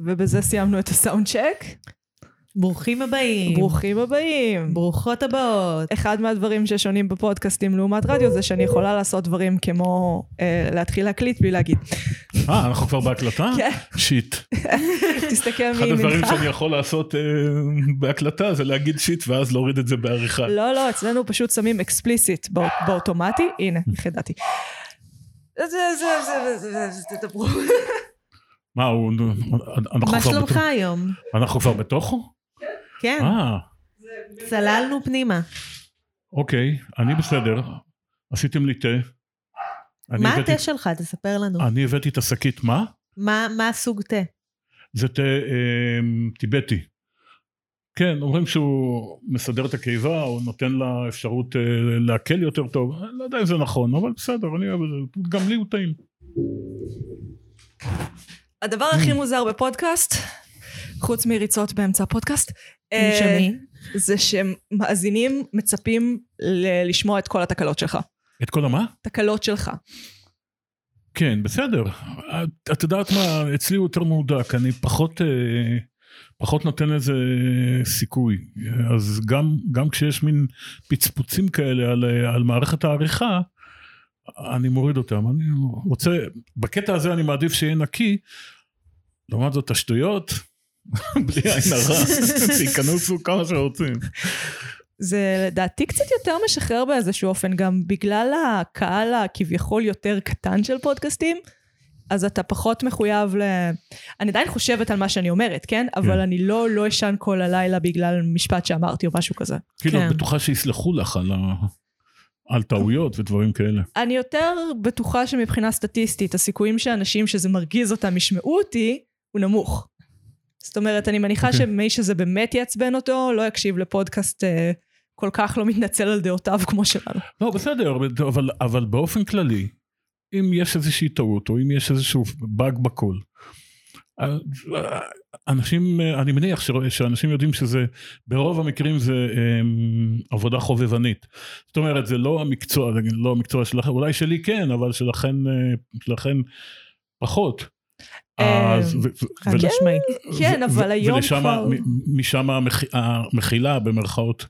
ובזה סיימנו את ה sound check. ברוכים הבאים. ברוכים הבאים. ברוכות הבאות. אחד מהדברים ששונים בפודקאסטים לעומת רדיו זה שאני יכולה לעשות דברים כמו אה, להתחיל להקליט בלי להגיד. אה, אנחנו כבר בהקלטה? כן. shit. תסתכל אחד הדברים. שאני יכול לעשות אה, בהקלטה זה להגיד shit ואז להוריד את זה בעריכה. לא, לא, אצלנו פשוט שמים explicit בא- באוטומטי. הנה, חידדתי. זה, זה, זה, זה, זה, זה, תדברו. מה, הוא... אנחנו מה שלומך היום? אנחנו כבר בתוכו? כן, אה, צללנו פנימה. אוקיי, אני בסדר. עשיתם לי תה. מה התה שלך? תספר לנו. אני הבאתי את השקית, מה? מה הסוג תה? זה תה אה, טיבטי. כן, אומרים שהוא מסדר את הקיבה, או נותן לה אפשרות אה, להקל יותר טוב. אני לא יודע אם זה נכון, אבל בסדר, אני אוהב את זה. גם לי הוא טעים. הדבר הכי מוזר בפודקאסט, חוץ מריצות באמצע הפודקאסט, אה? זה שמאזינים מצפים ל- לשמוע את כל התקלות שלך. את כל המה? תקלות שלך. כן, בסדר. את, את יודעת מה, אצלי הוא יותר מהודק, אני פחות, אה, פחות נותן לזה סיכוי. אז גם, גם כשיש מין פצפוצים כאלה על, אה, על מערכת העריכה, אני מוריד אותם. אני רוצה, בקטע הזה אני מעדיף שיהיה נקי, לעומת זאת השטויות, בלי עין הרע, שייכנסו כמה שרוצים. זה לדעתי קצת יותר משחרר באיזשהו אופן, גם בגלל הקהל הכביכול יותר קטן של פודקאסטים, אז אתה פחות מחויב ל... אני עדיין חושבת על מה שאני אומרת, כן? אבל אני לא לא אשן כל הלילה בגלל משפט שאמרתי או משהו כזה. כאילו, כן. בטוחה שיסלחו לך על, ה, על טעויות ודברים כאלה. אני יותר בטוחה שמבחינה סטטיסטית, הסיכויים שאנשים שזה מרגיז אותם ישמעו אותי, הוא נמוך. זאת אומרת, אני מניחה אוקיי. שמי שזה באמת יעצבן אותו, לא יקשיב לפודקאסט אה, כל כך לא מתנצל על דעותיו כמו שלנו. לא, בסדר, אבל, אבל באופן כללי, אם יש איזושהי טעות, או אם יש איזשהו באג בקול, אנשים, אני מניח ש- שאנשים יודעים שזה, ברוב המקרים זה אמ, עבודה חובבנית. זאת אומרת, זה לא המקצוע, זה לא המקצוע שלכם, אולי שלי כן, אבל שלכם, אה, שלכם פחות. אה, אז, ו- ו- חד ול- משמעית. כן, ו- אבל ו- היום ולשם, כבר- מ- משם המח- המחילה במרכאות.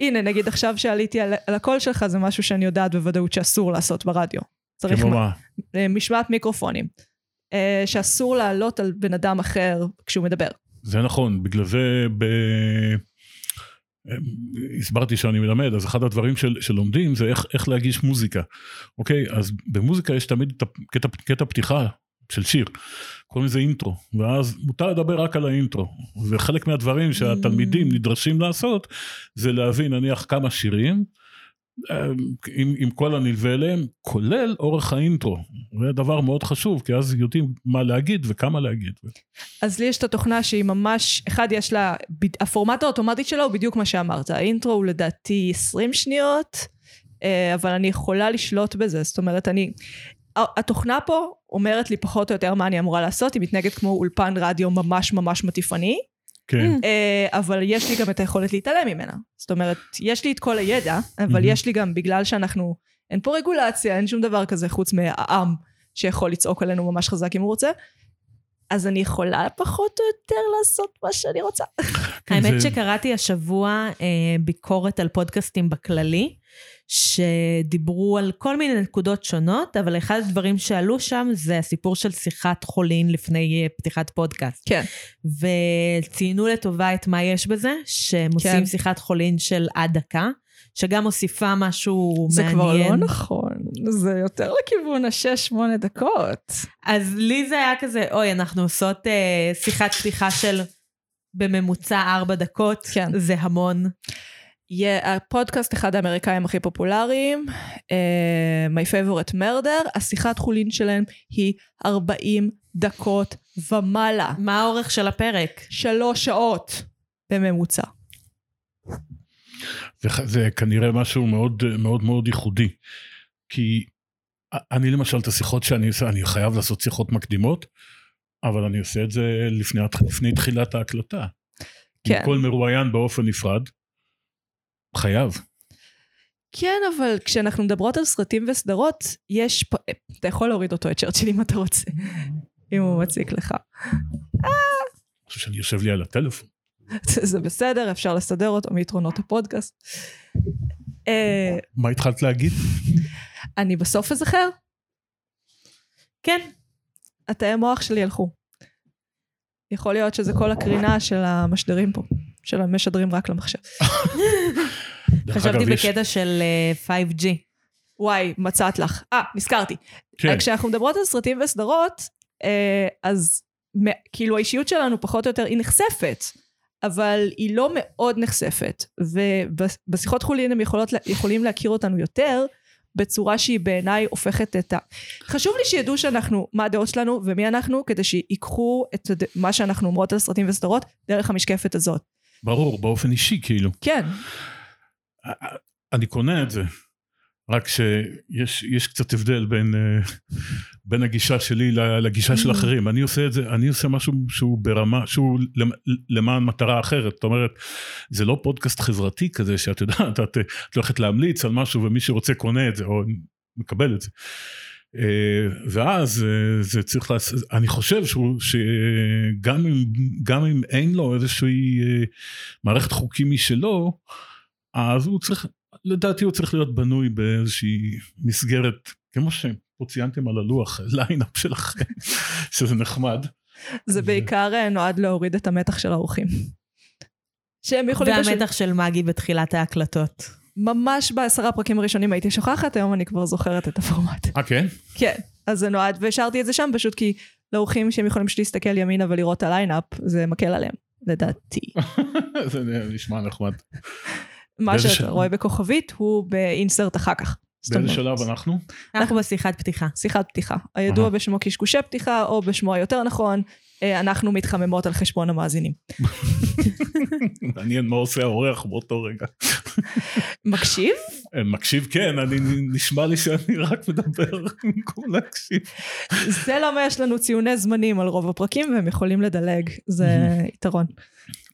הנה, נגיד עכשיו שעליתי על, על הקול שלך, זה משהו שאני יודעת בוודאות שאסור לעשות ברדיו. צריך מה? אה, משמעת מיקרופונים. אה, שאסור לעלות על בן אדם אחר כשהוא מדבר. זה נכון, בגלל זה ב... הסברתי שאני מלמד, אז אחד הדברים של, שלומדים זה איך, איך להגיש מוזיקה. אוקיי, אז במוזיקה יש תמיד את הקטע, קטע פתיחה של שיר, קוראים לזה אינטרו, ואז מותר לדבר רק על האינטרו. וחלק מהדברים שהתלמידים נדרשים לעשות, זה להבין נניח כמה שירים, אה, עם, עם כל הנלווה אליהם, כולל אורך האינטרו. זה דבר מאוד חשוב, כי אז יודעים מה להגיד וכמה להגיד. אז לי יש את התוכנה שהיא ממש, אחד יש לה, הפורמט האוטומטי שלו הוא בדיוק מה שאמרת. האינטרו הוא לדעתי 20 שניות, אה, אבל אני יכולה לשלוט בזה. זאת אומרת, אני... התוכנה פה אומרת לי פחות או יותר מה אני אמורה לעשות, היא מתנהגת כמו אולפן רדיו ממש ממש מטיפני, כן. אה, אבל יש לי גם את היכולת להתעלם ממנה. זאת אומרת, יש לי את כל הידע, אבל. יש לי גם, בגלל שאנחנו, אין פה רגולציה, אין שום דבר כזה חוץ מהעם שיכול לצעוק עלינו ממש חזק אם הוא רוצה, אז אני יכולה פחות או יותר לעשות מה שאני רוצה. כן, האמת שקראתי השבוע אה, ביקורת על פודקאסטים בכללי, שדיברו על כל מיני נקודות שונות, אבל אחד הדברים שעלו שם זה הסיפור של שיחת חולין לפני אה, פתיחת פודקאסט. כן. וציינו לטובה את מה יש בזה, שהם עושים כן. שיחת חולין של עד דקה, שגם מוסיפה משהו זה מעניין. כבר לא נכון, זה יותר לכיוון השש-שמונה דקות. אז לי זה היה כזה, אוי, אנחנו עושות אה, שיחת פתיחה של בממוצע ארבע דקות, כן. זה המון. Yeah, הפודקאסט אחד האמריקאים הכי פופולריים, uh, My Favorite Murder, השיחת חולין שלהם היא 40 דקות ומעלה. מה האורך של הפרק? שלוש שעות בממוצע. זה, זה כנראה משהו מאוד מאוד מאוד ייחודי. כי אני למשל את השיחות שאני עושה, אני חייב לעשות שיחות מקדימות, אבל אני עושה את זה לפני, לפני תחילת ההקלטה. כן. עם כל מרואיין באופן נפרד. חייב. כן, אבל כשאנחנו מדברות על סרטים וסדרות, יש... פ... אתה יכול להוריד אותו, את צ'רצ'יל, אם אתה רוצה, אם הוא מציק לך. אה, חושב שאני יושב לי על הטלפון. זה בסדר, אפשר לסדר אותו מיתרונות הפודקאסט. אה, מה התחלת להגיד? אני בסוף אזכר, כן, התאי המוח שלי הלכו. יכול להיות שזה כל הקרינה של המשדרים פה, של המשדרים רק למחשב. חשבתי אגב, יש- בקטע של אה, 5G. וואי, מצאת לך. אה, נזכרתי. כן, כשאנחנו מדברות על סרטים וסדרות, אה, אז כאילו האישיות שלנו פחות או יותר, היא נחשפת, אבל היא לא מאוד נחשפת. ובשיחות חולין הם יכולות, יכולים להכיר אותנו יותר, בצורה שהיא בעיניי הופכת את ה... חשוב לי שידעו שאנחנו, מה הדעות שלנו ומי אנחנו, כדי שיקחו את הד- מה שאנחנו אומרות על סרטים וסדרות דרך המשקפת הזאת. ברור, באופן אישי כאילו. כן, אני קונה את זה, רק שיש יש קצת הבדל בין, אה, בין הגישה שלי לגישה של Mm. אחרים. אני עושה את זה, אני עושה משהו שהוא ברמה, שהוא למ- למען מטרה אחרת. זאת אומרת, זה לא פודקאסט חברתי כזה שאת יודעת, את, את הולכת להמליץ על משהו ומי שרוצה קונה את זה או מקבל את זה. אה, ואז אה, זה צריך לעשות, אני חושב שהוא, שגם אם, אם אין לו איזושהי מערכת חוקים משלו, אז הוא צריך, לדעתי הוא צריך להיות בנוי באיזושהי מסגרת, כמו שפה ציינתם על הלוח, lineup שלכם, שזה נחמד. זה בעיקר אה, נועד להוריד את המתח של האורחים. שהם יכולים פשוט... והמתח של מגי בתחילת ההקלטות. ממש בעשרה פרקים הראשונים הייתי שוכחת, היום אני כבר זוכרת את הפורמט. אה כן? כן, אז זה נועד, והשארתי את זה שם פשוט כי לאורחים שהם יכולים פשוט להסתכל ימינה ולראות את ה lineup, זה מקל עליהם, לדעתי. זה נשמע נחמד. מה שאתה ש- רואה בכוכבית הוא באינסרט אחר כך. באיזה שלב אנחנו? אנחנו בשיחת פתיחה. שיחת פתיחה. הידוע אהה. בשמו קשקושי פתיחה, או בשמו היותר נכון, אה, אנחנו מתחממות על חשבון המאזינים. מעניין מה עושה האורח באותו רגע. מקשיב? אה, מקשיב כן, אני נשמע לי שאני רק מדבר במקום להקשיב. זה למה יש לנו ציוני זמנים על רוב הפרקים, והם יכולים לדלג, זה יתרון.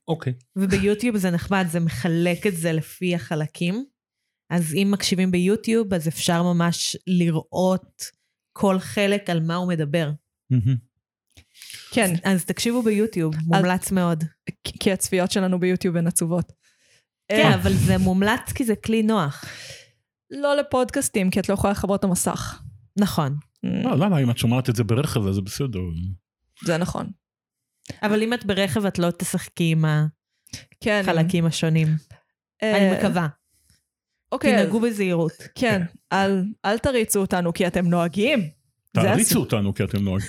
אוקיי. וביוטיוב זה נחמד, זה מחלק את זה לפי החלקים. אז אם מקשיבים ביוטיוב, אז אפשר ממש לראות כל חלק על מה הוא מדבר. כן, אז תקשיבו ביוטיוב, מומלץ מאוד. כי- הצפיות שלנו ביוטיוב הן עצובות. כן, אה, אבל זה מומלץ כי זה כלי נוח. לא לפודקאסטים, כי את לא יכולה לכבות את המסך. נכון. לא, למה אם את שומעת את זה ברכב אז זה בסדר. זה נכון. אבל אם את ברכב, את לא תשחקי עם כן. החלקים השונים. אה, אני מקווה. אוקיי, תנהגו בזהירות. כן, אל, אל תריצו אותנו כי אתם נוהגים. תעריצו. אותנו כי אתם נוהגים.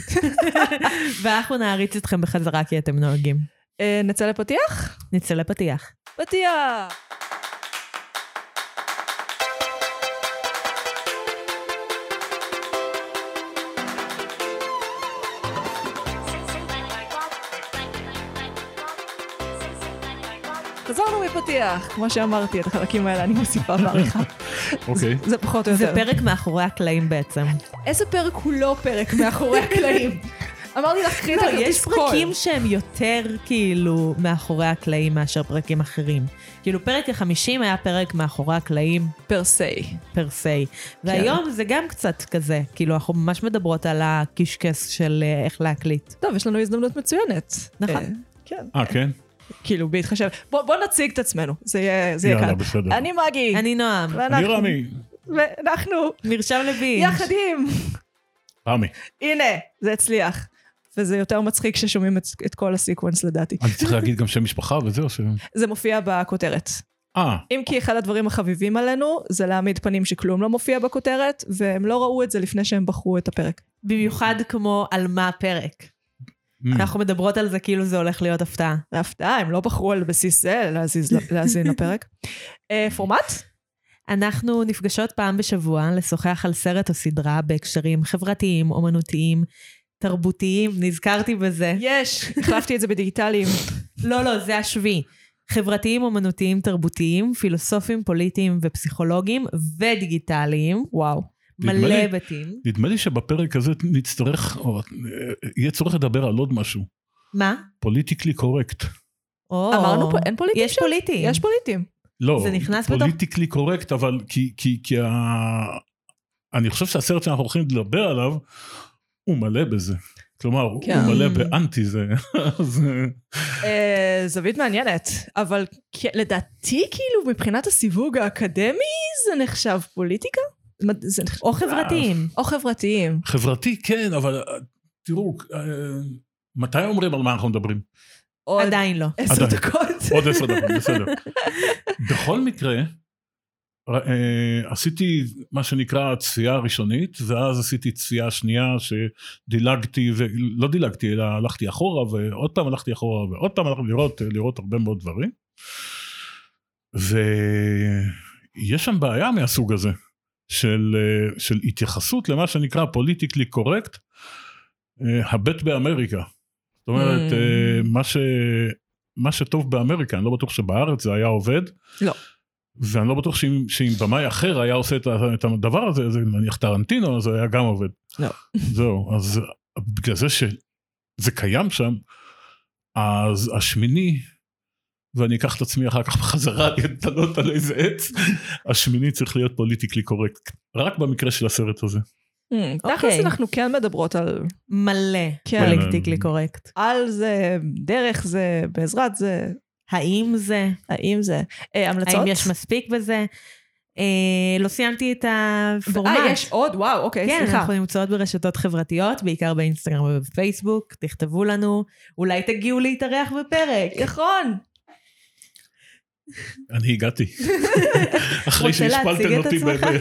ואנחנו נעריץ אתכם בחזרה כי אתם נוהגים. אה, נצא לפתיח? נצא לפתיח. פתיח! מפתיח, כמו שאמרתי, את החלקים האלה אני מוסיפה בעריכה. אוקיי. זה פחות או זה יותר. פרק מאחורי הקלעים בעצם. איזה פרק הוא לא פרק מאחורי הקלעים? אמרתי לך, קחי את לא, הכרטיס יש קול. פרקים שהם יותר כאילו מאחורי הקלעים מאשר פרקים אחרים. כאילו פרק החמישים היה פרק מאחורי הקלעים פר סי. פר סי. והיום זה גם קצת כזה, כאילו אנחנו ממש מדברות על הקישקס של אה, איך להקליט. טוב, יש לנו הזדמנות מצוינת. נכון. אה, כן. אה, כן? כאילו, בהתחשב. בוא בוא נציג את עצמנו, זה יהיה זה יהיה יאללה, קל. בסדר. אני מגי. אני נועם, אני ואנחנו- רמי. ואנחנו מרשם לוין. יחד עם... רמי. הנה, זה הצליח. וזה יותר מצחיק כששומעים את, את כל הסיקוונס לדעתי. אני צריך להגיד גם שם משפחה וזהו. ש- זה מופיע בכותרת. אה, אם כי אחד הדברים החביבים עלינו זה להעמיד פנים שכלום לא מופיע בכותרת, והם לא ראו את זה לפני שהם בחרו את הפרק. במיוחד כמו על מה הפרק. מ, אנחנו מדברות על זה כאילו זה הולך להיות הפתעה. להפתעה, הם לא בחרו על בסיס זה להאזין לפרק. אה, פורמט? אנחנו נפגשות פעם בשבוע לשוחח על סרט או סדרה בהקשרים חברתיים, אומנותיים, תרבותיים, נזכרתי בזה. יש, החלפתי את זה בדיגיטליים. לא, לא, זה השביעי. חברתיים, אומנותיים, תרבותיים, פילוסופיים, פוליטיים ופסיכולוגיים ודיגיטליים. וואו. מלא לי- היבטים. נדמה לי שבפרק הזה נצטרך, או אה, יהיה צורך לדבר על עוד משהו. מה? פוליטיקלי קורקט. או, אמרנו פה, אין פוליטים יש שם? פוליטיים. יש פוליטים. לא, זה נכנס בתוך- פוליטיקלי קורקט, אבל כי, כי, כי ה... אני חושב שהסרט שאנחנו הולכים לדבר עליו, הוא מלא בזה. כלומר, הוא כן. מלא באנטי זה. אז, אה, זווית מעניינת, אבל לדעתי כאילו מבחינת הסיווג האקדמי זה נחשב פוליטיקה? או חברתיים. או חברתיים. חברתי כן, אבל אה, תראו, אה, מתי אומרים על מה אנחנו מדברים? עוד עדיין לא. עשר. דקות. עוד עשר דקות, בסדר. בכל מקרה, אה, עשיתי מה שנקרא צפייה ראשונית, ואז עשיתי צפייה שנייה שדילגתי, ולא דילגתי, אלא הלכתי אחורה, ועוד פעם הלכתי אחורה, ועוד פעם הלכתי לראות, לראות הרבה מאוד דברים. ויש שם בעיה מהסוג הזה, של, אה, של התייחסות למה שנקרא פוליטיקלי קורקט, הבט באמריקה. זאת אומרת, Mm. אה, מה, ש, מה שטוב באמריקה, אני לא בטוח שבארץ זה היה עובד. לא. ואני לא בטוח שאם, שאם במאי אחר היה עושה את, את הדבר הזה, זה נניח טרנטינו, זה היה גם עובד. לא. זהו, אז בגלל זה שזה קיים שם, אז השמיני, ואני אקח את עצמי אחר כך בחזרה להתעלות על איזה עץ, השמיני צריך להיות politically correct, רק במקרה של הסרט הזה. Hmm, תכלס אוקיי. אנחנו כן מדברות על... מלא כן. politically correct. על זה, דרך זה, בעזרת זה, האם זה? האם זה. אה, המלצות? האם יש מספיק בזה? אה, לא סיימתי את הפורמט. אה, יש עוד? וואו, אוקיי, כן, סליחה. אנחנו נמצאות ברשתות חברתיות, בעיקר באינסטגרם ובפייסבוק, תכתבו לנו, אולי תגיעו להתארח בפרק. נכון. אני הגעתי. אחרי שהשפלתם את אותי. עצמך? ב-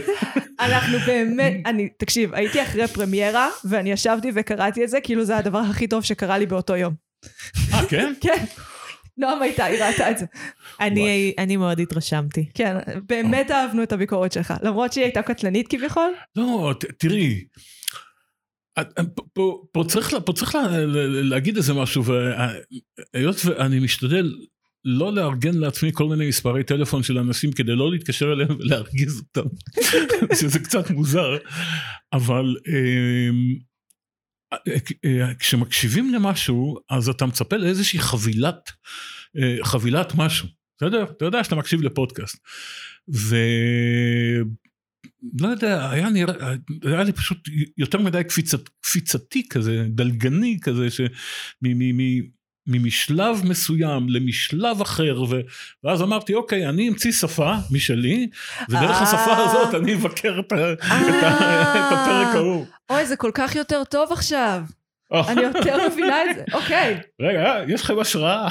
אנחנו באמת, אני, תקשיב, הייתי אחרי פרמיירה, ואני ישבתי וקראתי את זה, כאילו זה הדבר הכי טוב שקרה לי באותו יום. אה, כן? כן. נועם הייתה, היא ראתה את זה. אני אני מאוד התרשמתי. כן, באמת אהבנו את הביקורת שלך, למרות שהיא הייתה קטלנית כביכול. לא, ת- תראי, את- פה- צריך פה לה- להגיד איזה משהו, והיות ואני משתדל לא לארגן לעצמי כל מיני מספרי טלפון של אנשים כדי לא להתקשר אליהם ולהרגיז אותם, שזה קצת מוזר, אבל אמ, אה, כשמקשיבים למשהו, אז אתה מצפה לאיזושהי חבילת, אה, חבילת משהו, בסדר? אתה יודע שאתה מקשיב לפודקאסט. ו... לא יודע, היה נראה, היה לי פשוט יותר מדי קפיצת, קפיצתי כזה, דלגני כזה, ש... מ, מ, מ, ממשלב מסוים למשלב אחר, ו... ואז אמרתי, אוקיי, אני אמציא שפה משלי, ודרך אה. השפה הזאת אני אבקר את, ה... את, ה... את הפרק ההוא. אוי, זה כל כך יותר טוב עכשיו. אה, אני יותר מבינה את זה. אוקיי. רגע, אה, יש לכם השראה.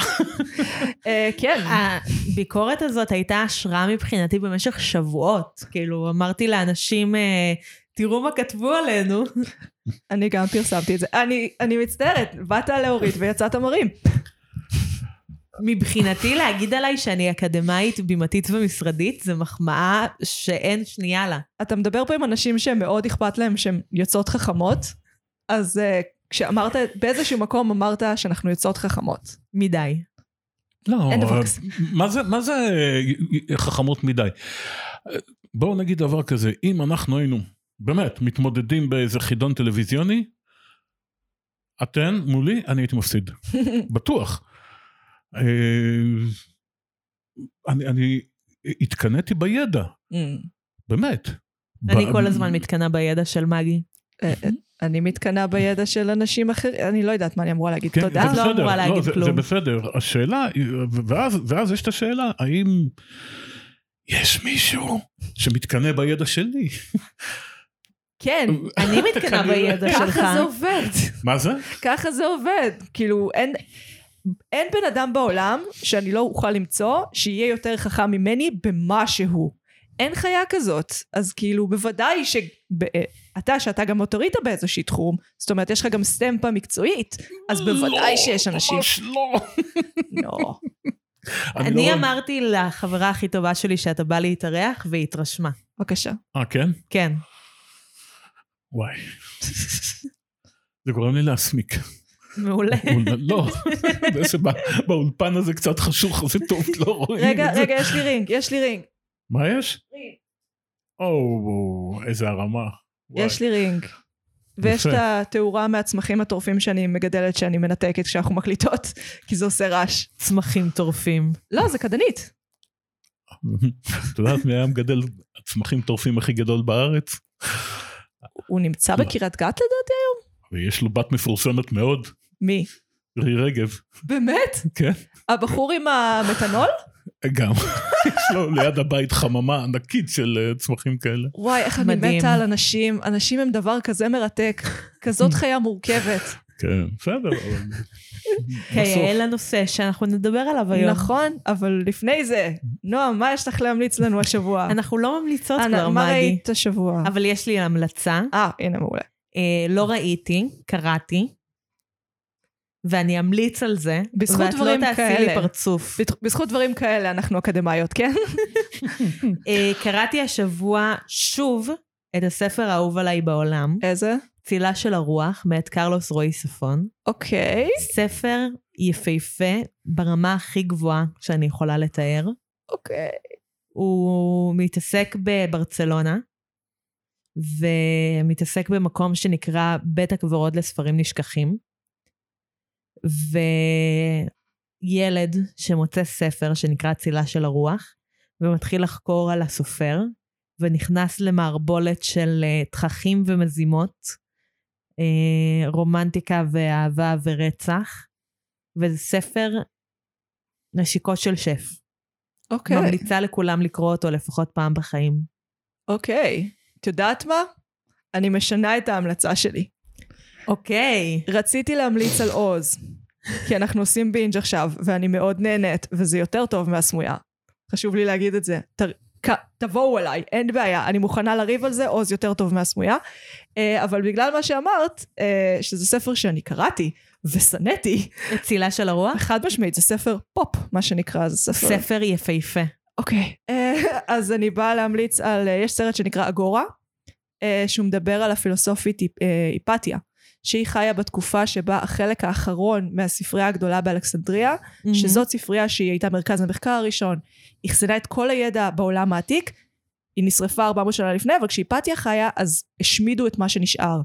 אה, כן. הביקורת הזאת הייתה השראה מבחינתי במשך שבועות. כאילו, אמרתי לאנשים, אה, תראו מה כתבו עלינו. אני גם פרסמתי את זה. אני, אני מצטערת, באת להוריד ויצאת מרים. מבחינתי להגיד עליי שאני אקדמאית, בימתית ומשרדית, זה מחמאה שאין שנייה לה. אתה מדבר פה עם אנשים שמאוד אכפת להם שהן יוצאות חכמות, אז uh, כשאמרת, באיזשהו מקום אמרת שאנחנו יוצאות חכמות. מדי. לא. מה זה, מה זה אה, חכמות מדי? בואו נגיד דבר כזה, אם אנחנו היינו באמת מתמודדים באיזה חידון טלוויזיוני, אתן מולי, אני הייתי מפסיד. בטוח. אה, אני, אני התקנאתי בידע, Mm. באמת. אני כל הזמן מתקנאה בידע של מגי. אה, אה, אני מתקנאה בידע של אנשים אחרים, אני לא יודעת מה אני אמורה להגיד. כן, תודה. לא בסדר, אמורה להגיד לא, זה, כלום. זה בסדר. השאלה, ואז, ואז יש את השאלה, האם יש מישהו שמתקנא בידע שלי? כן, אני מתקנאה בידע שלך. ככה זה עובד. מה זה? ככה זה עובד. כאילו, אין... אין בן אדם בעולם שאני לא אוכל למצוא שיהיה יותר חכם ממני במשהו. אין חיה כזאת. אז כאילו, בוודאי שאתה, שאתה גם אוטוריטה באיזושהי תחום, זאת אומרת, יש לך גם סטמפה מקצועית, אז בוודאי לא, שיש אנשים... ממש לא. לא. אני לא- אמרתי לחברה הכי טובה שלי שאתה בא להתארח, והיא התרשמה. בבקשה. אה, כן? כן. וואי. זה גורם לי להסמיק. מעולה. לא, זה שבאולפן הזה קצת חשוך, זה טוב, לא רואים רגע, את זה. רגע, יש לי רינג, יש לי רינג. מה יש? או, איזה הרמה. וואי. יש לי רינג. ויש. את התאורה מהצמחים הטורפים שאני מגדלת שאני מנתקת כשאנחנו מקליטות, כי זה עושה רעש. צמחים טורפים. לא, זה קדנית. את יודעת מי היה מגדל הצמחים טורפים הכי גדול בארץ? הוא נמצא לא. בקריית גת לדעתי? ויש לו בת מפורסמת מאוד, מי? רי רגב, באמת? כן, הבחור עם המתנול? גם. יש לו ליד הבית חממה ענקית של אה, צמחים כאלה. וואי, איך אני מדהים. מתה על אנשים. אנשים הם דבר כזה מרתק. כזאת חיה מורכבת. כן, בסדר. כיאה לנושא שאנחנו נדבר עליו היום. נכון, אבל לפני זה, נועם, מה יש לך להמליץ לנו השבוע? אנחנו לא ממליצות כבר, מה מגי. ראית השבוע? אבל יש לי המלצה. אה, הנה מעולה. אה, לא ראיתי, קראתי, ואני אמליץ על זה. בזכות ואת דברים לא תעשי כאלה. לי פרצוף. בזכות דברים כאלה אנחנו אקדמאיות, כן? אה, קראתי השבוע שוב את הספר האהוב עליי בעולם, איזה? צילה של הרוח, מאת קרלוס רועי ספון. אוקיי. ספר יפהפה ברמה הכי גבוהה שאני יכולה לתאר. אוקיי. הוא מתעסק בברצלונה, ומתעסק במקום שנקרא בית הקברות לספרים נשכחים. וילד שמוצא ספר שנקרא צילה של הרוח, ומתחיל לחקור על הסופר, ונכנס למערבולת של אה, תככים ומזימות, אה, רומנטיקה ואהבה ורצח, וזה ספר נשיקות של שף. אוקיי. ממליצה לכולם לקרוא אותו לפחות פעם בחיים. אוקיי. את יודעת מה? אני משנה את ההמלצה שלי. אוקיי. רציתי להמליץ על עוז, כי אנחנו עושים בינג' עכשיו, ואני מאוד נהנית, וזה יותר טוב מהסמויה. חשוב לי להגיד את זה. ת, תבואו אליי, אין בעיה, אני מוכנה לריב על זה, עוז יותר טוב מהסמויה. אה, אבל בגלל מה שאמרת, אה, שזה ספר שאני קראתי, ושנאתי, צילה של הרוח? חד משמעית, זה ספר פופ, מה שנקרא, זה ספר... ספר יפהפה. אוקיי. אה, אז אני באה להמליץ על, יש סרט שנקרא אגורה, שהוא מדבר על הפילוסופית היפ- היפתיה, שהיא חיה בתקופה שבה החלק האחרון מהספרייה הגדולה באלכסנדריה, שזאת ספרייה שהיא הייתה מרכז המחקר הראשון, אחסנה את כל הידע בעולם העתיק, היא נשרפה 400 שנה לפני, אבל כשהיפתיה חיה, אז השמידו את מה שנשאר.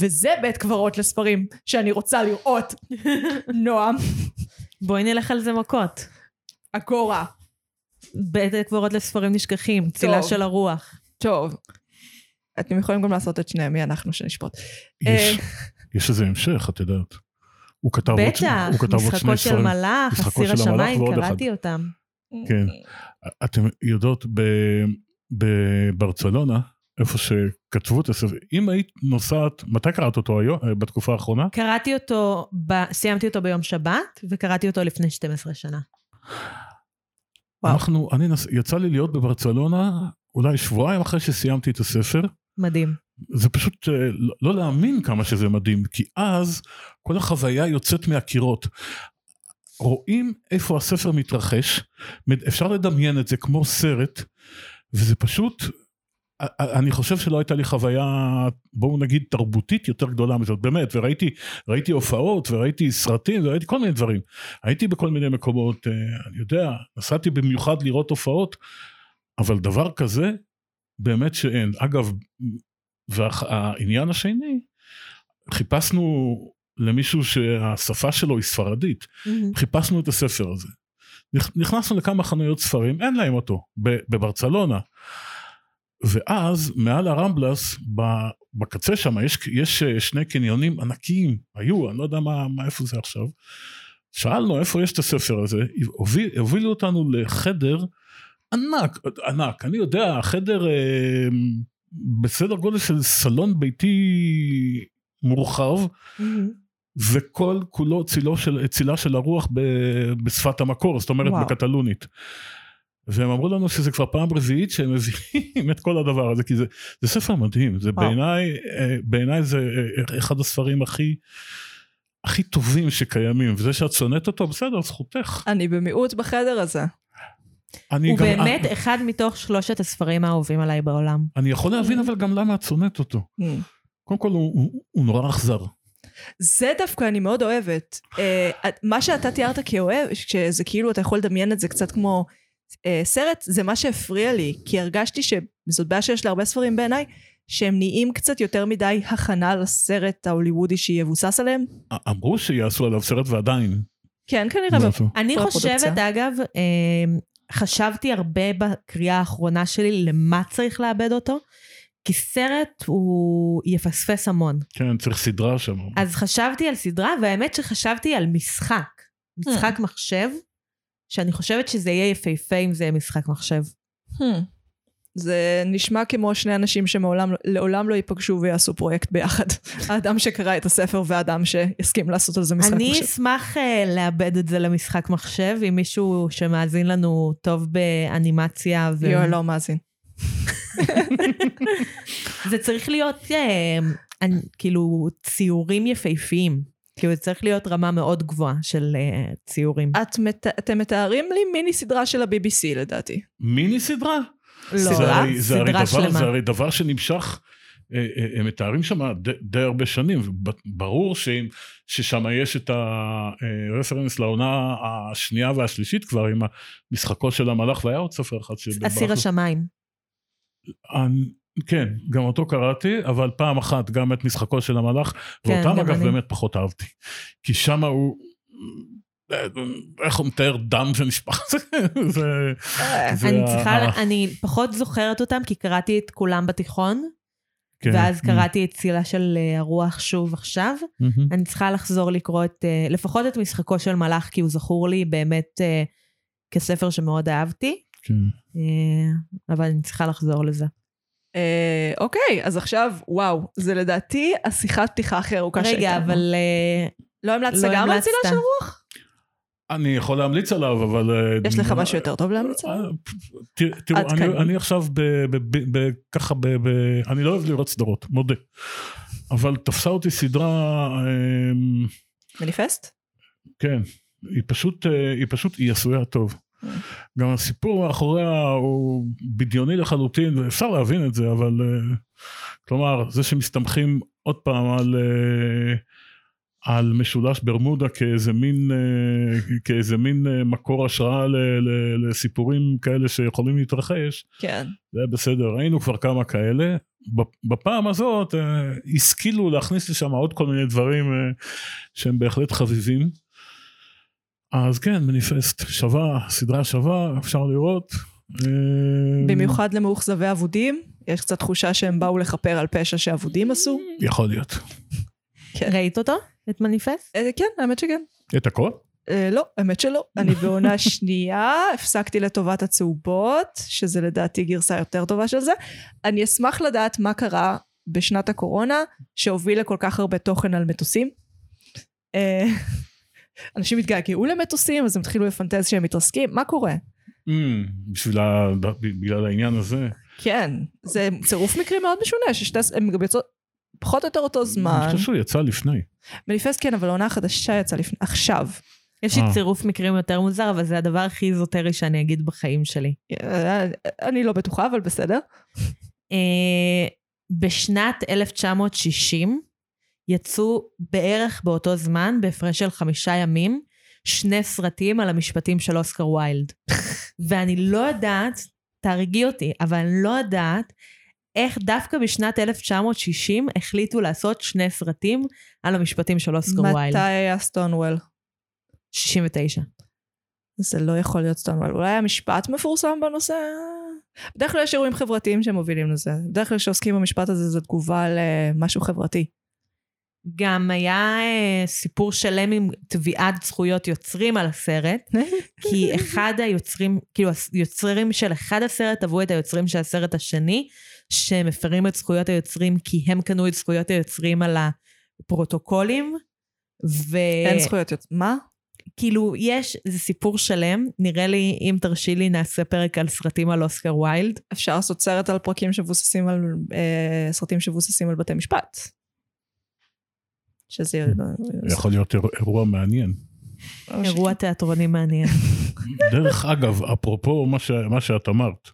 וזה בית קברות לספרים שאני רוצה לראות. נועם, בואי נלך על זה מכות. אגורה. בית הקברות לספרים נשכחים, צילה. של הרוח. טוב. אתם יכולים גם לעשות את שניהם, מי אנחנו שנשפוט. יש- אה, יש לזה המשך, את יודעת. הוא כתב עוד ש- בטח, הוא כתב עוד שני משחקו של ספרים. מלאך, אסיר השמיים, קראתי אותם. כן. אתם יודעות, ב- בברצלונה, איפה שכתבו את הספר, אם היית נוסעת, מתי קראת אותו היום, אה, בתקופה האחרונה? קראתי אותו, ב... סיימתי אותו ביום שבת, וקראתי אותו לפני 12 שנה. וואו. אנחנו, אני נס... יצא לי להיות בברצלונה אולי שבועיים אחרי שסיימתי את הספר. מדהים. זה פשוט אה, לא- לא להאמין כמה שזה מדהים, כי אז כל החוויה יוצאת מהקירות. רואים איפה הספר מתרחש, אפשר לדמיין את זה כמו סרט, וזה פשוט, אני חושב שלא הייתה לי חוויה, בואו נגיד, תרבותית יותר גדולה מזאת, באמת, וראיתי ראיתי הופעות, וראיתי סרטים, וראיתי כל מיני דברים. הייתי בכל מיני מקומות, אה, אני יודע, נסעתי במיוחד לראות הופעות, אבל דבר כזה, באמת שאין. אגב, והעניין השני, חיפשנו למישהו שהשפה שלו היא ספרדית, חיפשנו את הספר הזה. נכ- נכנסנו לכמה חנויות ספרים, אין להם אותו, בברצלונה. ואז מעל הרמבלס, בקצה שם, יש, יש אה, שני קניונים ענקיים, היו, אני לא יודע מה, מה איפה זה עכשיו. שאלנו איפה יש את הספר הזה, הוביל, הובילו אותנו לחדר ענק, ענק, אני יודע, חדר אה, בסדר גודל של סלון ביתי מורחב, וכל כולו צילו של, צילה של הרוח ב, בשפת המקור, זאת אומרת וואו. בקטלונית. והם אמרו לנו שזה כבר פעם רביעית שהם מביאים את כל הדבר הזה, כי זה, זה ספר מדהים, זה. בעיניי, אה, בעיניי זה אה, אחד הספרים הכי, הכי טובים שקיימים, וזה שאת שונאת אותו, בסדר, זכותך. אני במיעוט בחדר הזה. אני הוא גם, באמת אחד מתוך שלושת הספרים האהובים עליי בעולם. אני יכול להבין אבל גם למה את שונאת אותו. Hmm. קודם כל הוא, הוא, הוא נורא אכזר. זה דווקא אני מאוד אוהבת. Uh, מה שאתה תיארת כאוהב, שזה כאילו אתה יכול לדמיין את זה קצת כמו uh, סרט, זה מה שהפריע לי, כי הרגשתי שזאת בעיה שיש להרבה ספרים בעיניי, שהם נהיים קצת יותר מדי הכנה לסרט ההוליוודי שיבוסס עליהם. אמרו שיעשו עליו סרט ועדיין. כן, כנראה. אני חושבת. אגב, אה, חשבתי הרבה בקריאה האחרונה שלי למה צריך לאבד אותו, כי סרט הוא יפספס המון. כן, צריך סדרה שם. אז חשבתי על סדרה, והאמת שחשבתי על משחק. משחק מחשב, שאני חושבת שזה יהיה יפהפה אם זה יהיה משחק מחשב. זה נשמע כמו שני אנשים שמעולם לעולם לא ייפגשו ויעשו פרויקט ביחד. האדם שקרא את הספר והאדם שהסכים לעשות על זה משחק אני מחשב. אשמח uh, לאבד את זה למשחק מחשב, אם מישהו שמאזין לנו טוב באנימציה. ו... יואל לא מאזין. זה צריך להיות uh, אני, כאילו ציורים יפהפיים. כאילו זה צריך להיות רמה מאוד גבוהה של uh, ציורים. את מת... אתם מתארים לי מיני סדרה של ה-BBC לדעתי. מיני סדרה? לא, סדרה דבר, שלמה. זה הרי דבר שנמשך, אה, אה, הם מתארים שם די, הרבה שנים, וברור ששם יש את הרפרנס לעונה השנייה והשלישית כבר, עם המשחקו של המלאך, והיה עוד ספר אחד של... אסיר השמיים. כן, גם אותו קראתי, אבל פעם אחת גם את משחקו של המלאך, כן, ואותם אגב אני. באמת פחות אהבתי. כי שם הוא... איך הוא מתאר דם שנשפך, זה... זה אני צריכה, ה- אני פחות זוכרת אותם, כי קראתי את כולם בתיכון, כן. ואז קראתי את צילה של אה, הרוח שוב עכשיו. אני צריכה לחזור לקרוא את, אה, לפחות את משחקו של מלאך, כי הוא זכור לי באמת אה, כספר שמאוד אהבתי, כן. אה, אבל אני צריכה לחזור לזה. אה, אוקיי, אז עכשיו, וואו, זה לדעתי השיחת פתיחה הכי ארוכה שהייתה. רגע, אבל אה, לא המלצת לא גם על. צילה של רוח? אני יכול להמליץ עליו, אבל... אה, יש לך משהו יותר טוב להמליץ עליו? אה, תראו. אני, אני עכשיו ב, ב, ב, ב, ככה, ב, ב, אני לא אוהב לראות סדרות, מודה. אבל תפסה אותי סדרה, אה, מניפסט? כן, היא פשוט, אה, היא פשוט, היא עשויה טוב. גם הסיפור מאחוריה הוא בדיוני לחלוטין, ואפשר להבין את זה, אבל... כלומר, זה שמסתמכים עוד פעם על... על משולש ברמודה כאיזה מין, אה, כאיזה מין אה, מקור השראה ל, ל, לסיפורים כאלה שיכולים להתרחש, כן. זה היה בסדר, ראינו כבר כמה כאלה. בפ- בפעם הזאת אה, השכילו להכניס לשם עוד כל מיני דברים שהם בהחלט חביבים. אז כן, מניפסט שווה, סדרה שווה, אפשר לראות. במיוחד למאוכזבי אבודים, יש קצת תחושה שהם באו לכפר על פשע שאבודים עשו. יכול להיות. כן. ראית אותו? את מניפסט? אה, כן, האמת שכן. את הכל? אה, לא, האמת שלא. אני בעונה שנייה, הפסקתי לטובת הצהובות, שזה לדעתי גרסה יותר טובה של זה. אני אשמח לדעת מה קרה בשנת הקורונה, שהוביל לכל כך הרבה תוכן על מטוסים. אה, אנשים התגעגעו למטוסים, אז הם התחילו לפנטז שהם מתרסקים, מה קורה? בשביל ה... בגלל העניין הזה. כן, זה צירוף מקרים מאוד משונה, ששתי... הם גם יצאו פחות או יותר אותו זמן. אני חושב שהוא יצא לפני. מניפסט כן, אבל העונה החדשה יצאה לפני, עכשיו. יש לי אה. צירוף מקרים יותר מוזר, אבל זה הדבר הכי איזוטרי שאני אגיד בחיים שלי. אה, אני לא בטוחה, אבל בסדר. אה, בשנת 1960 יצאו בערך באותו זמן, בהפרש של חמישה ימים, שני סרטים על המשפטים של אוסקר ויילד. ואני לא יודעת, תהרגי אותי, אבל אני לא יודעת איך דווקא בשנת 1960 החליטו לעשות שני סרטים על המשפטים של אוסקר ויילד. מתי היה סטונוול? 69. זה לא יכול להיות סטונוול. אולי היה משפט מפורסם בנושא? בדרך כלל יש אירועים חברתיים שמובילים לזה. בדרך כלל כשעוסקים במשפט הזה זו תגובה למשהו חברתי. גם היה אה, סיפור שלם עם תביעת זכויות יוצרים על הסרט, כי אחד היוצרים, כאילו היוצרים של אחד הסרט תבעו את היוצרים של הסרט השני, שמפרים את זכויות היוצרים כי הם קנו את זכויות היוצרים על הפרוטוקולים, ו... אין זכויות יוצאים. מה? כאילו, יש, זה סיפור שלם, נראה לי, אם תרשי לי, נעשה פרק על סרטים על אוסקר ויילד. אפשר לעשות סרט על פרקים שמבוססים על... אה, סרטים שמבוססים על בתי משפט. שזה... יכול להיות אירוע- אירוע מעניין. אירוע תיאטרוני מעניין. דרך אגב, אפרופו מה, ש... מה שאת אמרת,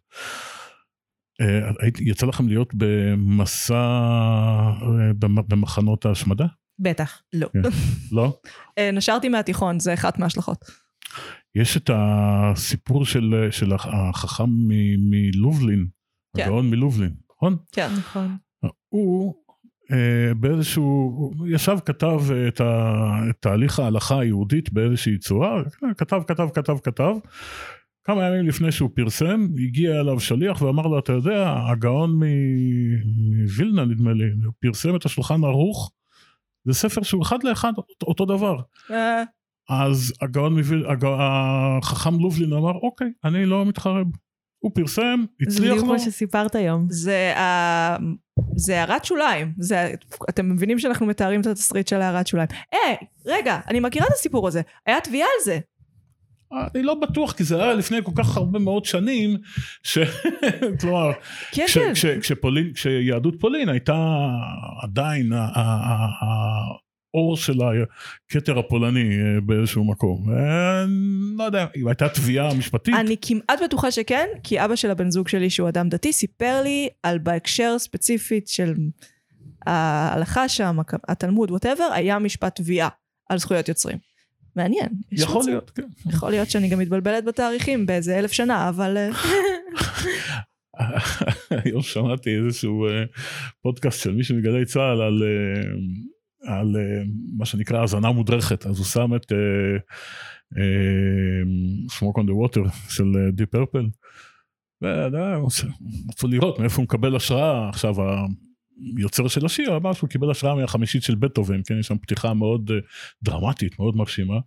יצא לכם להיות במסע אה, במ- במחנות ההשמדה? בטח. לא. לא? אה, נשרתי מהתיכון, זה אחת מההשלכות. יש את הסיפור של, של החכם מ- מלובלין, כן. הגאון מלובלין, נכון? כן. נכון. הוא אה, באיזשהו, ישב כתב את, ה, את תהליך ההלכה היהודית באיזושהי צורה, כתב כתב כתב כתב, כמה ימים לפני שהוא פרסם, הגיע אליו שליח ואמר לו, אתה יודע, הגאון מווילנה נדמה לי, הוא פרסם את השולחן ערוך, זה ספר שהוא אחד לאחד אותו דבר. אה, אז הגאון מוויל... הג... החכם לובלין אמר, אוקיי, אני לא מתחרב. הוא פרסם, זה הצליח בדיוק לו. מה שסיפרת היום. זה ה- זה הערת שוליים. זה, אתם מבינים שאנחנו מתארים את התסריט של הערת שוליים. אה, רגע, אני מכירה את הסיפור הזה. היה תביעה על זה. אני לא בטוח, כי זה היה לפני כל כך הרבה מאוד שנים, ש... כלומר, כן, כש. כש, כשפולין, כשיהדות פולין הייתה עדיין האור של הכתר הפולני אה, באיזשהו מקום. אה, לא יודע, אם הייתה תביעה משפטית, אני כמעט בטוחה שכן, כי אבא של הבן זוג שלי, שהוא אדם דתי, סיפר לי על בהקשר ספציפית של ההלכה שם, התלמוד, ווטאבר, היה משפט תביעה על זכויות יוצרים. מעניין. יכול מצב. להיות, כן. יכול להיות שאני גם מתבלבלת בתאריכים באיזה אלף שנה, אבל... אה, היום שמעתי איזשהו אה, פודקאסט של מישהו מגלי צה"ל על, אה, על מה שנקרא האזנה מודרכת, אז הוא שם את Smoke on the Water של דיפ פרפל. רצו לראות מאיפה הוא מקבל השראה עכשיו היוצר של השיר אמר שהוא קיבל השראה מהחמישית של בטהובן כן יש שם פתיחה מאוד אה, דרמטית מאוד מרשימה.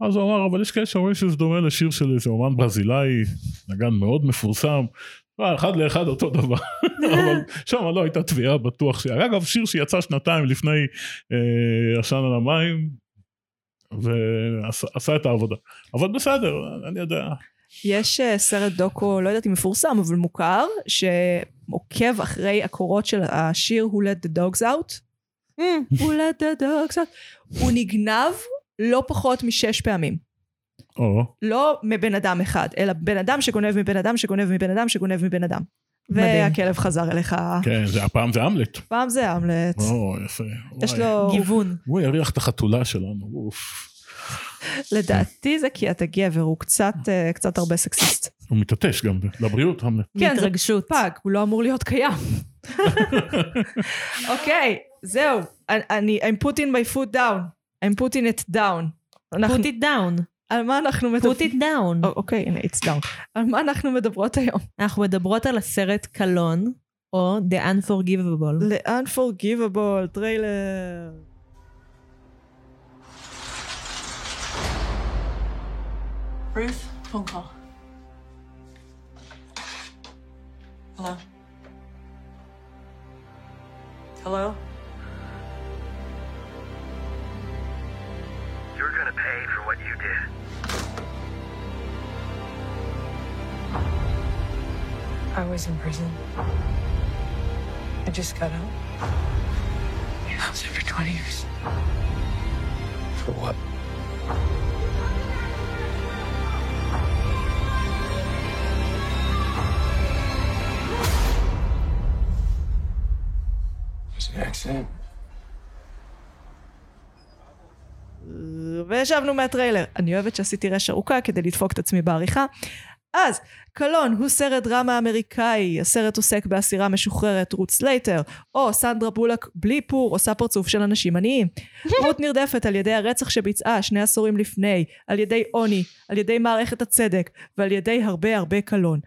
אז הוא אמר אבל יש כאלה שאומרים שזה דומה לשיר של איזה אומן ברזילאי נגן מאוד מפורסם. אה, אחד לאחד אותו דבר. אבל שם לא הייתה תביעה בטוח ש... אגב שיר שיצא שנתיים לפני אה, עשן על המים ועשה את העבודה. אבל בסדר אני יודע יש אה, סרט דוקו, לא יודעת אם מפורסם, אבל מוכר, שעוקב אחרי הקורות של השיר Who Let the Dogs Out. Who Let the Dogs Out. הוא נגנב לא פחות משש פעמים. או, לא מבן אדם אחד, אלא בן אדם שגונב מבן אדם שגונב מבן אדם שגונב מבן אדם. והכלב חזר אליך. כן, זה, הפעם זה המלט. פעם זה המלט. או, יפה. יש וואי. לו... גיוון. הוא יריח את החתולה שלנו, אוף. לדעתי זה כי אתה גבר, הוא קצת, אה, קצת הרבה סקסיסט. הוא מתעטש גם, לבריאות. כן, זה. פג, הוא לא אמור להיות קיים. אוקיי, זהו. אני, I'm putting my foot down. I'm putting it down. put it down. על מה אנחנו put מדברים? it down. אוקיי, הנה, it's down. על מה אנחנו מדברות היום? אנחנו מדברות על הסרט קלון, או The Unforgivable. ל-unforgivable, טריילר. Ruth, phone call. Hello? Hello? You're gonna pay for what you did. I was in prison. I just got out. I was there for 20 years. For what? Accident. ושבנו מהטריילר. אני אוהבת שעשיתי רש ארוכה כדי לדפוק את עצמי בעריכה. אז, קלון הוא סרט דרמה אמריקאי, הסרט עוסק באסירה משוחררת רות סלייטר, או סנדרה בולוק בלי פור עושה פרצוף של אנשים עניים. רות נרדפת על ידי הרצח שביצעה שני עשורים לפני, על ידי עוני, על ידי מערכת הצדק, ועל ידי הרבה הרבה קלון.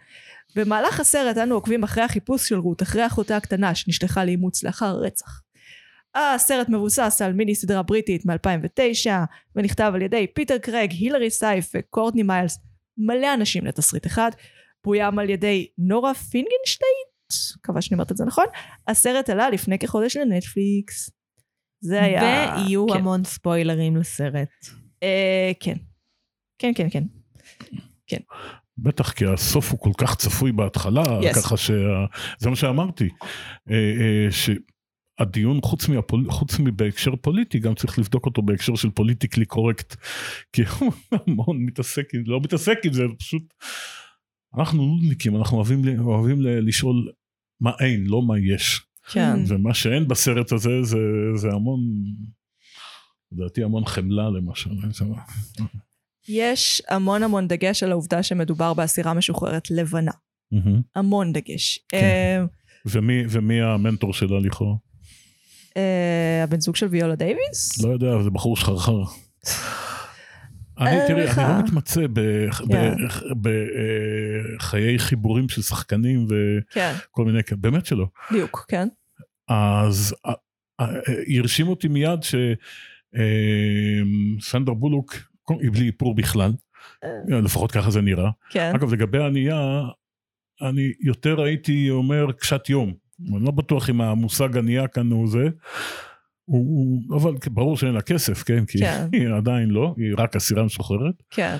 במהלך הסרט אנו עוקבים אחרי החיפוש של רות, אחרי אחותה הקטנה שנשלחה לאימוץ לאחר הרצח. הסרט מבוסס על מיני סדרה בריטית מ-2009 ונכתב על ידי פיטר קרייג, הילרי סייף וקורטני מיילס, מלא אנשים לתסריט אחד, בוים על ידי נורה פינגנשטייט, מקווה שאני אומרת את זה נכון, הסרט עלה לפני כחודש לנטפליקס. זה היה... ויהיו כן. המון ספוילרים לסרט. אה, כן. כן, כן, כן. בטח כי הסוף הוא כל כך צפוי בהתחלה, Yes. ככה שזה מה שאמרתי. אה, אה, שהדיון חוץ, מהפול, חוץ מבהקשר פוליטי גם צריך לבדוק אותו בהקשר של פוליטיקלי קורקט. כי הוא המון מתעסק עם לא מתעסק עם זה פשוט אנחנו נודניקים אנחנו אוהבים, אוהבים לשאול מה אין לא מה יש כן. ומה שאין בסרט הזה זה, זה המון לדעתי המון חמלה למשל. זה- יש המון המון דגש על העובדה שמדובר באסירה משוחררת לבנה. המון דגש. כן. אה, ומי, ומי המנטור שלה לכאורה? אה, הבן זוג של ויולה דייוויס? לא יודע, זה בחור שחרחר. אני, אה, תראי, לך. אני לא מתמצא כן. בחיי חיבורים של שחקנים כן, וכל מיני, כאלה, באמת שלא. דיוק, כן. אז אה, אה, הרשים אותי מיד שסנדר בולוק, היא בלי איפור בכלל, לפחות ככה זה נראה. כן. אגב, לגבי ענייה, אני יותר הייתי אומר קשת יום. אני לא בטוח אם המושג ענייה כאן הוא זה. הוא, הוא, אבל ברור שאין לה כסף, כן? כי כן. היא עדיין לא, היא רק אסירה משוחררת. כן.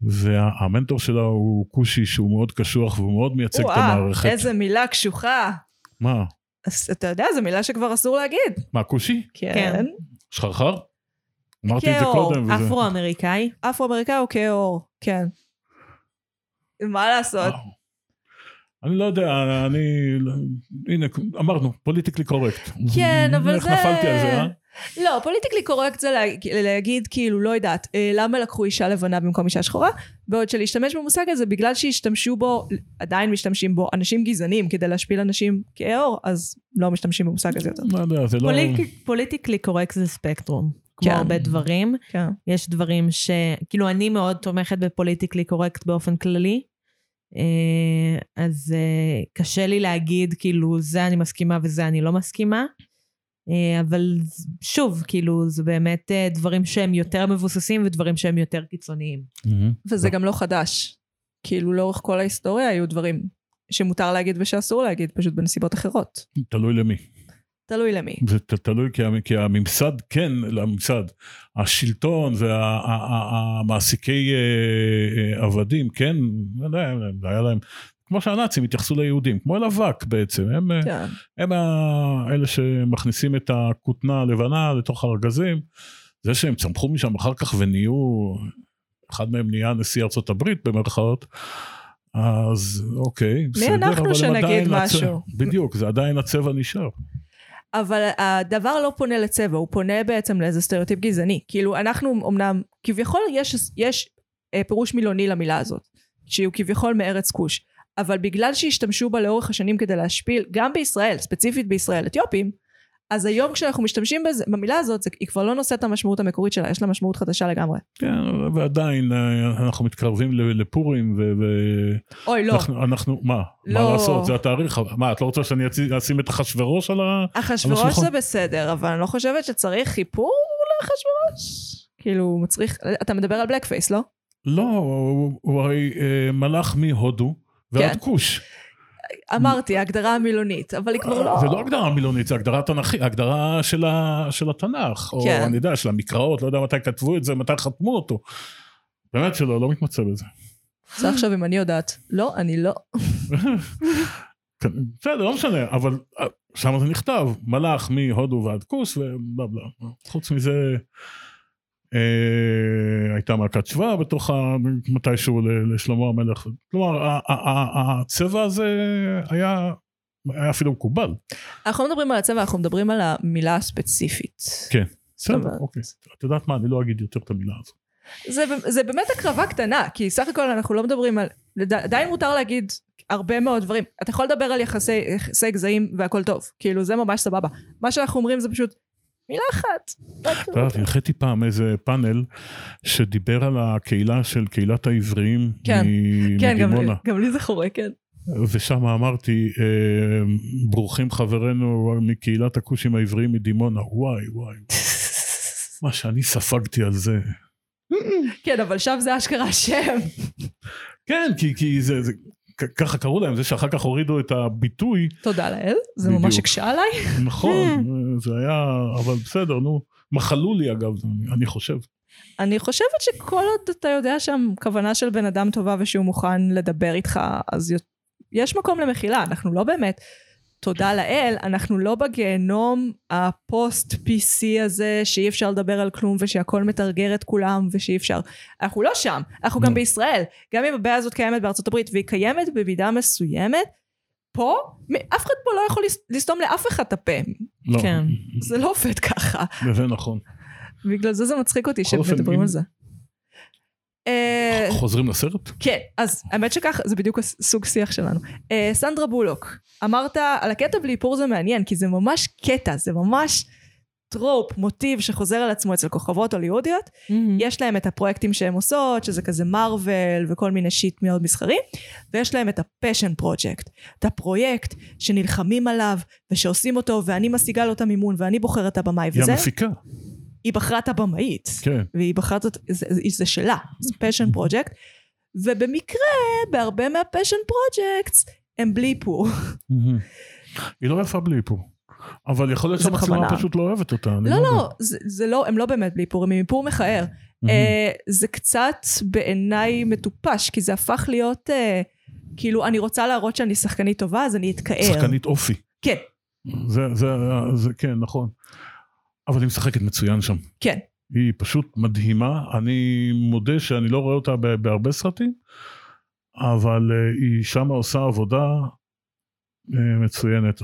והמנטור שלה הוא כושי שהוא מאוד קשוח והוא מאוד מייצג את וואו, המערכת. איזה מילה קשוחה. מה? אז אתה יודע, זו מילה שכבר אסור להגיד. מה, כושי? כן. שחרחר? אמרתי את זה קודם. וזה- אפרו-אמריקאי. אפרו-אמריקאי או כעור, כן. מה לעשות? וואו. אני לא יודע, אני... הנה, אמרנו, politically correct. כן, אבל איך זה... נפלתי על זה, אה? לא, politically correct זה להג- להגיד, כאילו, לא יודעת, אה, למה לקחו אישה לבנה במקום אישה שחורה, בעוד שלהשתמש במושג הזה בגלל שהשתמשו בו, עדיין משתמשים בו, אנשים גזענים כדי להשפיל אנשים כעור, אז לא משתמשים במושג הזה יותר. לא יודע, זה לא... politically correct זה ספקטרום. כמו כן. הרבה דברים. כן. יש דברים ש... כאילו, אני מאוד תומכת ב politically correct באופן כללי. אה, אז אה, קשה לי להגיד, כאילו, זה אני מסכימה וזה אני לא מסכימה. אה, אבל שוב, כאילו, זה באמת דברים שהם יותר מבוססים ודברים שהם יותר קיצוניים. וזה גם לא חדש. כאילו, לאורך כל ההיסטוריה היו דברים שמותר להגיד ושאסור להגיד, פשוט בנסיבות אחרות. תלוי למי. תלוי למי. זה ת- תלוי כי, כי הממסד כן, לממסד, השלטון והמעסיקי עבדים כן, לא יודע, היה להם, כמו שהנאצים התייחסו ליהודים, כמו אל אבק בעצם, הם, אה, כן. הם אלה שמכניסים את הכותנה הלבנה לתוך הארגזים, זה שהם צמחו משם אחר כך ונהיו, אחד מהם נהיה נשיא ארצות הברית במרכאות, אז אוקיי, בסדר, אנחנו אבל הם שנגיד עדיין הצ- משהו? בדיוק, זה עדיין הצבע נשאר. אבל הדבר לא פונה לצבע, הוא פונה בעצם לאיזה סטריאוטיפ גזעני. כאילו, אנחנו אמנם, כביכול יש, יש אה, פירוש מילוני למילה הזאת, שהוא כביכול מארץ כוש, אבל בגלל שהשתמשו בה לאורך השנים כדי להשפיל, גם בישראל, ספציפית בישראל, אתיופים, אז היום כשאנחנו משתמשים בזה, במילה הזאת, זה, היא כבר לא נושאת את המשמעות המקורית שלה, יש לה משמעות חדשה לגמרי. כן, ועדיין אה, אנחנו מתקרבים לפורים אוי, לא. ואנחנו, אנחנו, מה, מה לא. לעשות, זה התאריך, מה, את לא רוצה שאני אשים את אחשוורוש על ה... אחשוורוש. זה בסדר, אבל אני לא חושבת שצריך חיפור לאחשוורוש. כאילו, מצריך, אתה מדבר על בלק פייס, לא? לא, הוא, הרי אה, מלך מהודו ועד כן. כוש. אמרתי, ההגדרה המילונית, אבל היא כבר לא... זה לא הגדרה מילונית, זה הגדרה תנכית, הגדרה של, ה, של התנ"ך, או כן. אני יודע, של המקראות, לא יודע מתי כתבו את זה, מתי חתמו אותו. באמת שלא, לא מתמצא בזה. זה עכשיו אם אני יודעת. לא, אני לא. כן, בסדר, לא משנה, אבל אה, שם זה נכתב, מלך מהודו ועד כוס ובלה בלה. חוץ מזה, הייתה מלכת שבא בתוך ה... מתישהו לשלמה המלך. כלומר, הצבע הזה היה, היה אפילו מקובל. אנחנו לא מדברים על הצבע, אנחנו מדברים על המילה הספציפית. כן. בסדר, אוקיי. את יודעת מה, אני לא אגיד יותר את המילה הזו. זה, זה באמת הקרבה קטנה, כי סך הכל אנחנו לא מדברים על... עדיין מותר להגיד הרבה מאוד דברים. אתה יכול לדבר על יחסי, יחסי גזעים והכל טוב. כאילו, זה ממש סבבה. מה שאנחנו אומרים זה פשוט מילה אחת. הנחיתי פעם איזה פאנל שדיבר על הקהילה של קהילת העבריים כן, כן, גם, מדימונה. גם לי זה חורה, כן. ושם אמרתי, אה, ברוכים חברינו מקהילת הכושים העבריים מדימונה, וואי וואי, מה שאני ספגתי על זה. כן, אבל שם זה אשכרה השם. כן, כי, כי זה, ככה קראו להם, זה שאחר כך הורידו את הביטוי, תודה לאל, זה בדיוק. ממש הקשה עליי. נכון, זה היה, אבל בסדר, נו, מחלו לי אגב, אני, אני חושב. אני חושבת שכל עוד אתה יודע שם כוונה של בן אדם טובה ושהוא מוכן לדבר איתך, אז יש מקום למחילה, אנחנו לא באמת, תודה לאל, אנחנו לא בגיהנום הפוסט PC הזה שאי אפשר לדבר על כלום ושהכל מתרגר את כולם ושאי אפשר. אנחנו לא שם, אנחנו גם לא. בישראל. גם אם הבעיה הזאת קיימת בארצות הברית והיא קיימת במידה מסוימת, פה, אף אחד פה לא יכול לס- לסתום לאף אחד את הפה. לא, כן. זה לא עובד ככה. זה נכון. בגלל זה זה מצחיק אותי שמדברים על זה. אה, חוזרים לסרט? כן, אז האמת שכך, זה בדיוק הסוג שיח שלנו. אה, סנדרה בולוק, אמרת על הקטע בלי איפור זה מעניין, כי זה ממש קטע, זה ממש trope, מוטיב שחוזר על עצמו אצל כוכבות הוליוודיות, יש להם את הפרויקטים שהן עושות, שזה כזה מארוול וכל מיני shit מאוד מסחרי, ויש להם את ה passion project, את הפרויקט שנלחמים עליו ושעושים אותו ואני משיגה לו את המימון ואני בוחרת את הבמאי היא וזה, המפיקה, היא בחרה את הבמאית, כן. והיא בחרה את זה, זה, זה שלה, זה passion project, ובמקרה בהרבה מה passion projects הם בלי פור. מהמם. היא לא יפה בלי איפור. אבל יכול להיות זה שהמצלמה. פשוט לא אוהבת אותה. לא, יודע. לא, זה, זה לא, הם לא באמת בלי פור, הם עם איפור מכער. אה, זה קצת בעיניי מטופש, כי זה הפך להיות, אה, כאילו, אני רוצה להראות שאני שחקנית טובה, אז אני אתכער. שחקנית אופי. כן, זה, זה, זה, כן, נכון. אבל היא משחקת מצוין שם. כן. היא פשוט מדהימה. אני מודה שאני לא רואה אותה בהרבה סרטים, אבל אה, היא שמה עושה עבודה אה, מצוינת.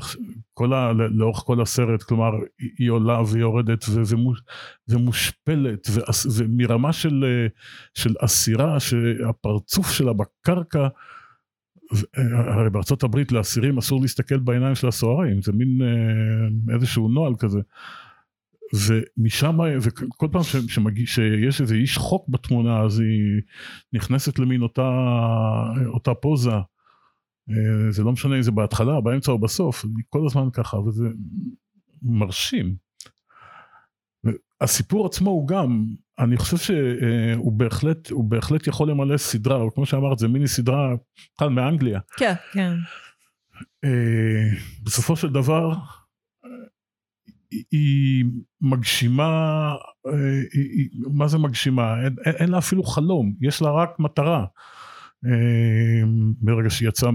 כל ה, לאורך כל הסרט, כלומר, היא, עולה והיא יורדת ו- ומוש, ומושפלת, ומרמה של, אה, של אסירה, שהפרצוף שלה בקרקע, הרי בארצות הברית לאסירים אסור להסתכל בעיניים של הסוהרים, זה מין איזשהו נוהל כזה. ומשם, וכל פעם ש- שמגיע, שיש איזה איש חוק בתמונה, אז היא נכנסת למין אותה, אותה פוזה. אה, זה לא משנה אם זה בהתחלה, באמצע או בסוף, היא כל הזמן ככה, וזה מרשים. הסיפור עצמו הוא גם, אני חושב שהוא בהחלט, הוא בהחלט יכול למלא סדרה, אבל כמו שאמרת, זה מיני סדרה, אחד מאנגליה. כן. כן. אה, בסופו של דבר היא- מגשימה, אה, היא- היא- מה זה מגשימה? אין, אין, אין לה אפילו חלום, יש לה רק מטרה. אה, ברגע שהיא יצאה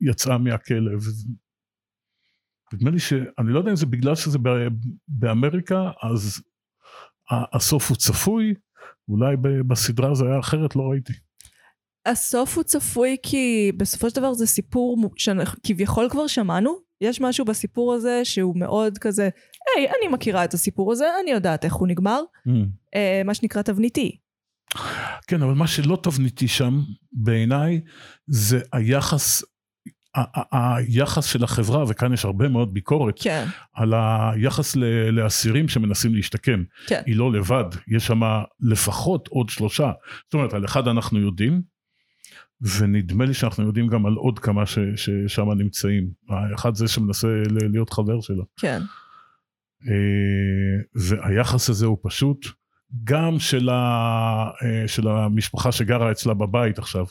יצאה מהכלא. נדמה לי שאני לא יודע אם זה בגלל שזה באמריקה, אז הסוף הוא צפוי, אולי בסדרה זה היה אחרת, לא ראיתי. הסוף הוא צפוי כי בסופו של דבר זה סיפור שכביכול כבר שמענו. יש משהו בסיפור הזה שהוא מאוד כזה, היי, אני מכירה את הסיפור הזה, אני יודעת איך הוא נגמר. Mm. אה, מה שנקרא תבניתי. כן, אבל מה שלא תבניתי שם, בעיניי, זה היחס, היחס של החברה, וכאן יש הרבה מאוד ביקורת, כן, על היחס לאסירים שמנסים להשתקם. כן. היא לא לבד, יש שם לפחות עוד שלושה. זאת אומרת, על אחד אנחנו יודעים, ונדמה לי שאנחנו יודעים גם על עוד כמה ששם נמצאים. האחד זה שמנסה להיות חבר שלה. כן. אה, והיחס הזה הוא פשוט גם של, ה, אה, של המשפחה שגרה אצלה בבית עכשיו,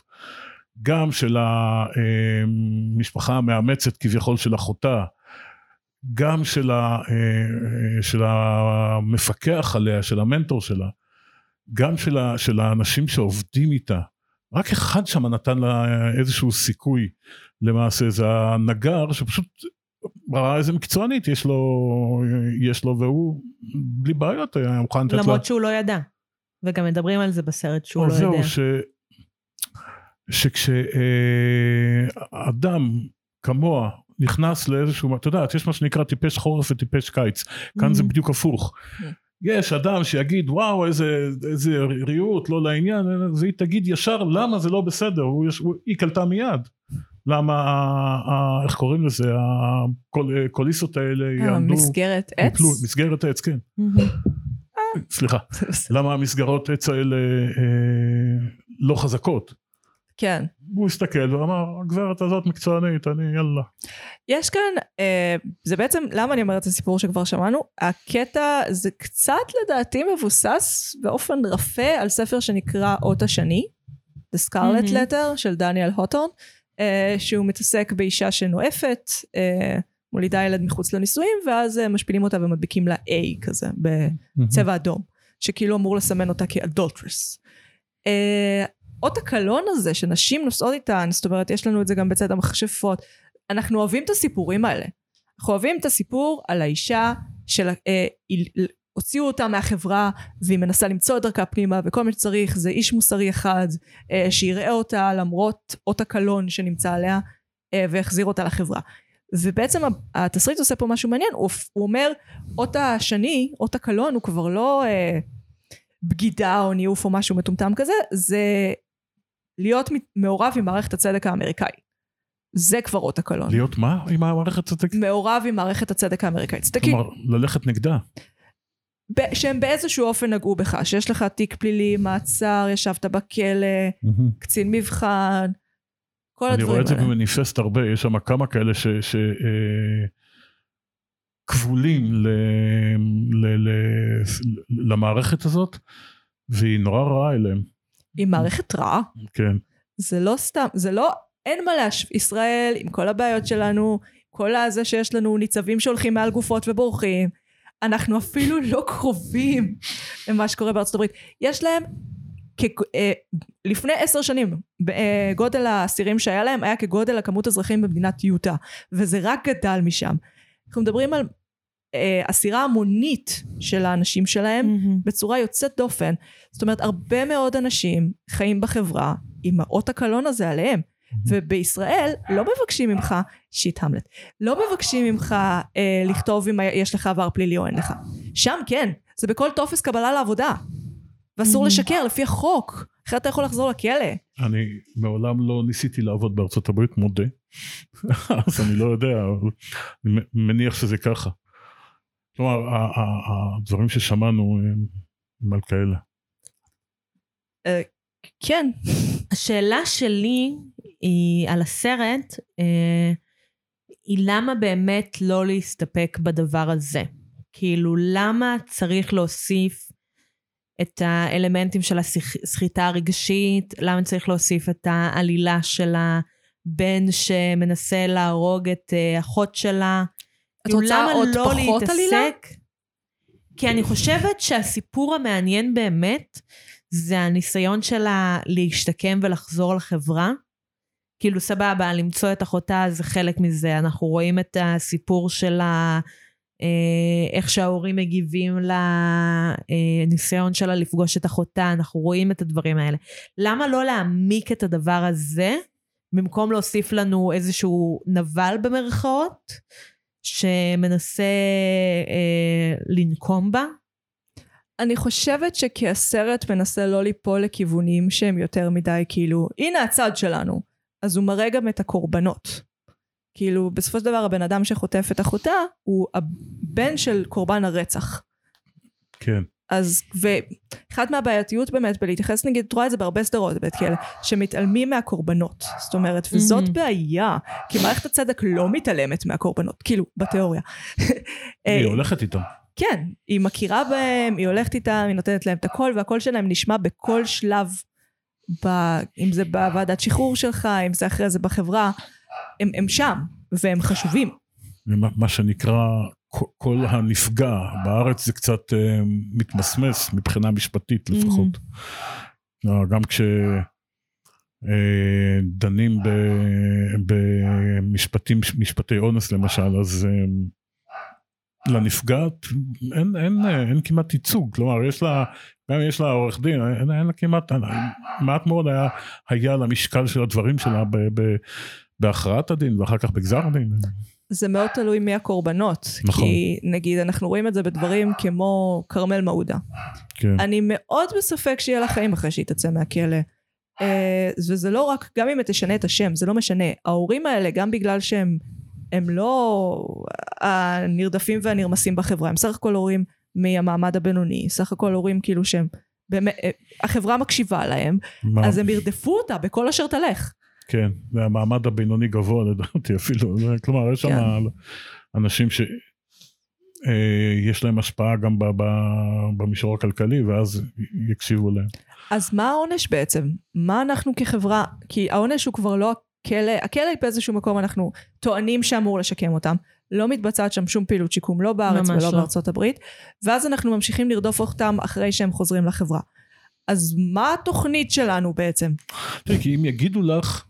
גם של המשפחה המאמצת כביכול של אחותה, גם של, ה, אה, של המפקח עליה, של המנטור שלה, גם של, ה, של האנשים שעובדים איתה. רק אחד שם נתן לה איזשהו סיכוי למעשה, זה הנגר שפשוט ראה איזה מקצוענית יש לו, יש לו והוא בלי בעיות היה מוכן לתת לה. למרות שהוא לא ידע. וגם מדברים על זה בסרט שהוא לא יודע. זהו, ש... שכשאדם כמוה נכנס לאיזשהו, את יודעת, יש מה שנקרא טיפש חורף וטיפש קיץ, כאן זה Mhm. בדיוק הפוך. יש אדם שיגיד וואו איזה, איזה ריהוט לא לעניין והיא תגיד ישר למה זה לא בסדר הוא, יש- הוא, היא קלטה מיד למה איך קוראים לזה הקוליסות האלה יעמדו מסגרת עץ? יפלו, מסגרת עץ כן. סליחה למה המסגרות עץ האלה אה, לא חזקות כן. הוא הסתכל ואמר הגברת הזאת מקצוענית אני יאללה יש כאן, אה, זה בעצם, למה אני אומרת את הסיפור שכבר שמענו? הקטע זה קצת לדעתי מבוסס באופן רפה על ספר שנקרא אות השני, The Scarlet. Letter של דניאל הוטורן, אה, שהוא מתעסק באישה שנואפת, אה, מולידה ילד מחוץ לנישואים, ואז אה, משפילים אותה ומדביקים לה A כזה, בצבע אדום, שכאילו אמור לסמן אותה כאדולטרס. אות הקלון הזה שנשים נושאות איתן, זאת אומרת יש לנו את זה גם בצד המכשפות, אנחנו אוהבים את הסיפורים האלה. אנחנו אוהבים את הסיפור על האישה של... אה, היא- הוציאו אותה מהחברה והיא מנסה למצוא את דרכה פנימה וכל מה שצריך זה איש מוסרי אחד אה, שיראה אותה למרות אות הקלון שנמצא עליה אה, והחזיר אותה לחברה. ובעצם התסריט עושה פה משהו מעניין, הוא, הוא אומר אות השני, אות הקלון הוא כבר לא אה, בגידה או ניאוף או משהו מטומטם כזה, זה להיות מעורב עם מערכת הצדק האמריקאי. זה כבר אות הקלון. להיות מה עם המערכת הצדק? מעורב עם מערכת הצדק האמריקאית. כלומר ללכת נגדה ב- שהם באיזשהו אופן נגעו בך, שיש לך תיק פלילי, מעצר, ישבת בכלא. קצין מבחן, כל אני הדברים רואה את זה האלה. במניפסט הרבה, יש שם כמה כאלה ש... ש אה, כבולים ל, ל, ל, למערכת הזאת, והיא נורא רעה אליהם, היא מערכת רעה. כן. זה לא סתם, זה לא, אין מה להשוות. ישראל, עם כל הבעיות שלנו, כל הזה שיש לנו ניצבים שהולכים מעל גופות ובורחים, אנחנו אפילו לא קרובים למה שקורה בארצות הברית. יש להם, כ, אה, לפני עשר שנים, אה, גודל האסירים שהיה להם היה כגודל הכמות אזרחים במדינת יוטה, וזה רק גדל משם. אנחנו מדברים על אה, אסירה המונית של האנשים שלהם, מהמם. בצורה יוצאת דופן. זאת אומרת, הרבה מאוד אנשים חיים בחברה עם האות הקלון הזה עליהם. ובישראל לא מבקשים ממך, שיט המלט, לא מבקשים ממך אה, לכתוב אם יש לך עבר פלילי או אין לך. שם כן, זה בכל טופס קבלה לעבודה. ואסור Mhm. לשקר לפי החוק, אחרת אתה יכול לחזור לכלא. אני מעולם לא ניסיתי לעבוד בארצות הברית, מודה. אז אני לא יודע, אבל אני מניח שזה ככה. כלומר, הדברים ששמענו הם- הם על כאלה. כן, השאלה שלי היא על הסרט, אה, היא למה באמת לא להסתפק בדבר הזה? כאילו, למה צריך להוסיף את האלמנטים של הסחיטה הרגשית? למה צריך להוסיף את העלילה של הבן שמנסה להרוג את אה, אחות שלה? את כאילו, רוצה עוד לא פחות להתעסק? עלילה? כי אני חושבת שהסיפור המעניין באמת זה הניסיון שלה להשתקם ולחזור לחברה. כאילו סבבה, למצוא את אחותה זה חלק מזה. אנחנו רואים את הסיפור של. אה, איך שההורים מגיבים לניסיון שלה לפגוש את אחותה, אנחנו רואים את הדברים האלה. למה לא להעמיק את הדבר הזה, במקום להוסיף לנו איזשהו נבל במרכאות, שמנסה אה, לנקום בה? אני חושבת שכי הסרט מנסה לא ליפול לכיוונים שהם יותר מדי כאילו, הנה הצד שלנו. אז הוא מראה גם את הקורבנות. כאילו, בסופו של דבר הבן אדם שחוטף את אחותה הוא הבן של קורבן הרצח. כן. אז, ואחת מהבעייתיות באמת בלהתייחס נגיד, את רואה את זה בהרבה סדרות בבית כלא, שמתעלמים מהקורבנות. זאת אומרת, וזאת Mhm. בעיה, כי מערכת הצדק לא מתעלמת מהקורבנות, כאילו, בתיאוריה. היא אה, הולכת איתם. כן, היא מכירה בהם, היא הולכת איתם, היא נותנת להם את הקול, והקול שלהם נשמע בכל שלב, ב, אם זה בוועדת שחרור שלך, אם זה אחרי זה בחברה, הם, הם שם, והם חשובים. מה שנקרא כל- הנפגע בארץ זה קצת אה, מתמסמס מבחינה משפטית לפחות. אה, גם כשדנים במשפטים משפטי אונס למשל אז אה, לנפגעת אין, אין, אין כמעט ייצוג כלומר יש לה גם יש לה עורך דין אין, אין לה כמעט מעט מאוד היה, היה למשקל של הדברים שלה ב, ב, בהכרעת הדין ואחר כך בגזר הדין. זה מאוד תלוי מי הקורבנות. נכון. כי נגיד, אנחנו רואים את זה בדברים כמו כרמל מעודה. כן. אני מאוד בספק שיהיה לה חיים אחרי שהיא תצא מהכלא. אה, וזה לא רק, גם אם תשנה את השם, זה לא משנה. ההורים האלה, גם בגלל שהם הם לא הנרדפים והנרמסים בחברה, הם סך הכל הורים מהמעמד הבינוני, סך הכל הורים כאילו שהם, באמת, אה, החברה מקשיבה להם, מה- אז הם ירדפו אותה בכל אשר תלך. כן, והמעמד הבינוני גבוה לדעתי אפילו, כלומר יש שם כן. אנשים שיש להם השפעה גם במישור הכלכלי ואז יקשיבו להם. אז מה העונש בעצם? מה אנחנו כחברה, כי העונש הוא כבר לא הכלא, הכלא באיזשהו מקום אנחנו טוענים שאמור לשקם אותם, לא מתבצעת שם שום פעילות שיקום, לא בארץ ולא לא. בארצות הברית, ואז אנחנו ממשיכים לרדוף אותם אחרי שהם חוזרים לחברה. אז מה התוכנית שלנו בעצם? תראי, כי אם יגידו לך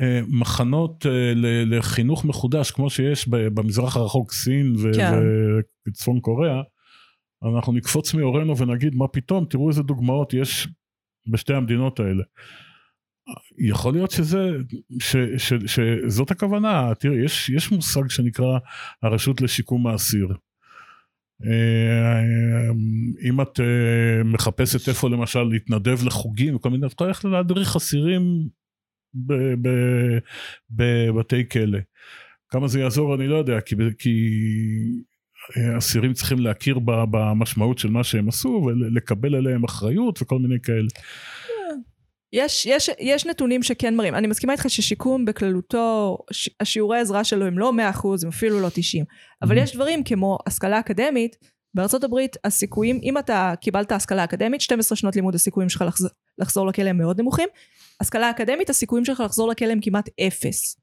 אה, מחנות אה, ל- לחינוך מחודש כמו שיש במזרח הרחוק סין ו- כן. וצפון קוריאה, אנחנו נקפוץ מעורנו ונגיד מה פתאום תראו איזה דוגמאות יש בשתי המדינות האלה. יכול להיות שזה, ש, ש, שזאת הכוונה, תראי, יש, יש מושג שנקרא הרשות לשיקום האסיר. אה, אם את אה, מחפשת איפה למשל להתנדב לחוגים וכל מיני, את יכולה ללכת להדריך אסירים בבתי כלא. כמה זה יעזור אני לא יודע, כי, כי אסירים צריכים להכיר במשמעות של מה שהם עשו ולקבל עליהם אחריות וכל מיני כאלה. יש, יש, יש נתונים שכן מראים. אני מסכימה איתך ששיקום בכללותו, ש- השיעורי העזרה שלו הם לא 100%, הם אפילו לא 90. אבל. יש דברים כמו השכלה אקדמית, בארצות הברית הסיכויים, אם אתה קיבלת השכלה אקדמית, 12 שנות לימוד הסיכויים שלך לחזור, לחזור לכלא הם מאוד נמוכים. השכלה אקדמית, הסיכויים שלך לחזור לכלא הם כמעט אפס.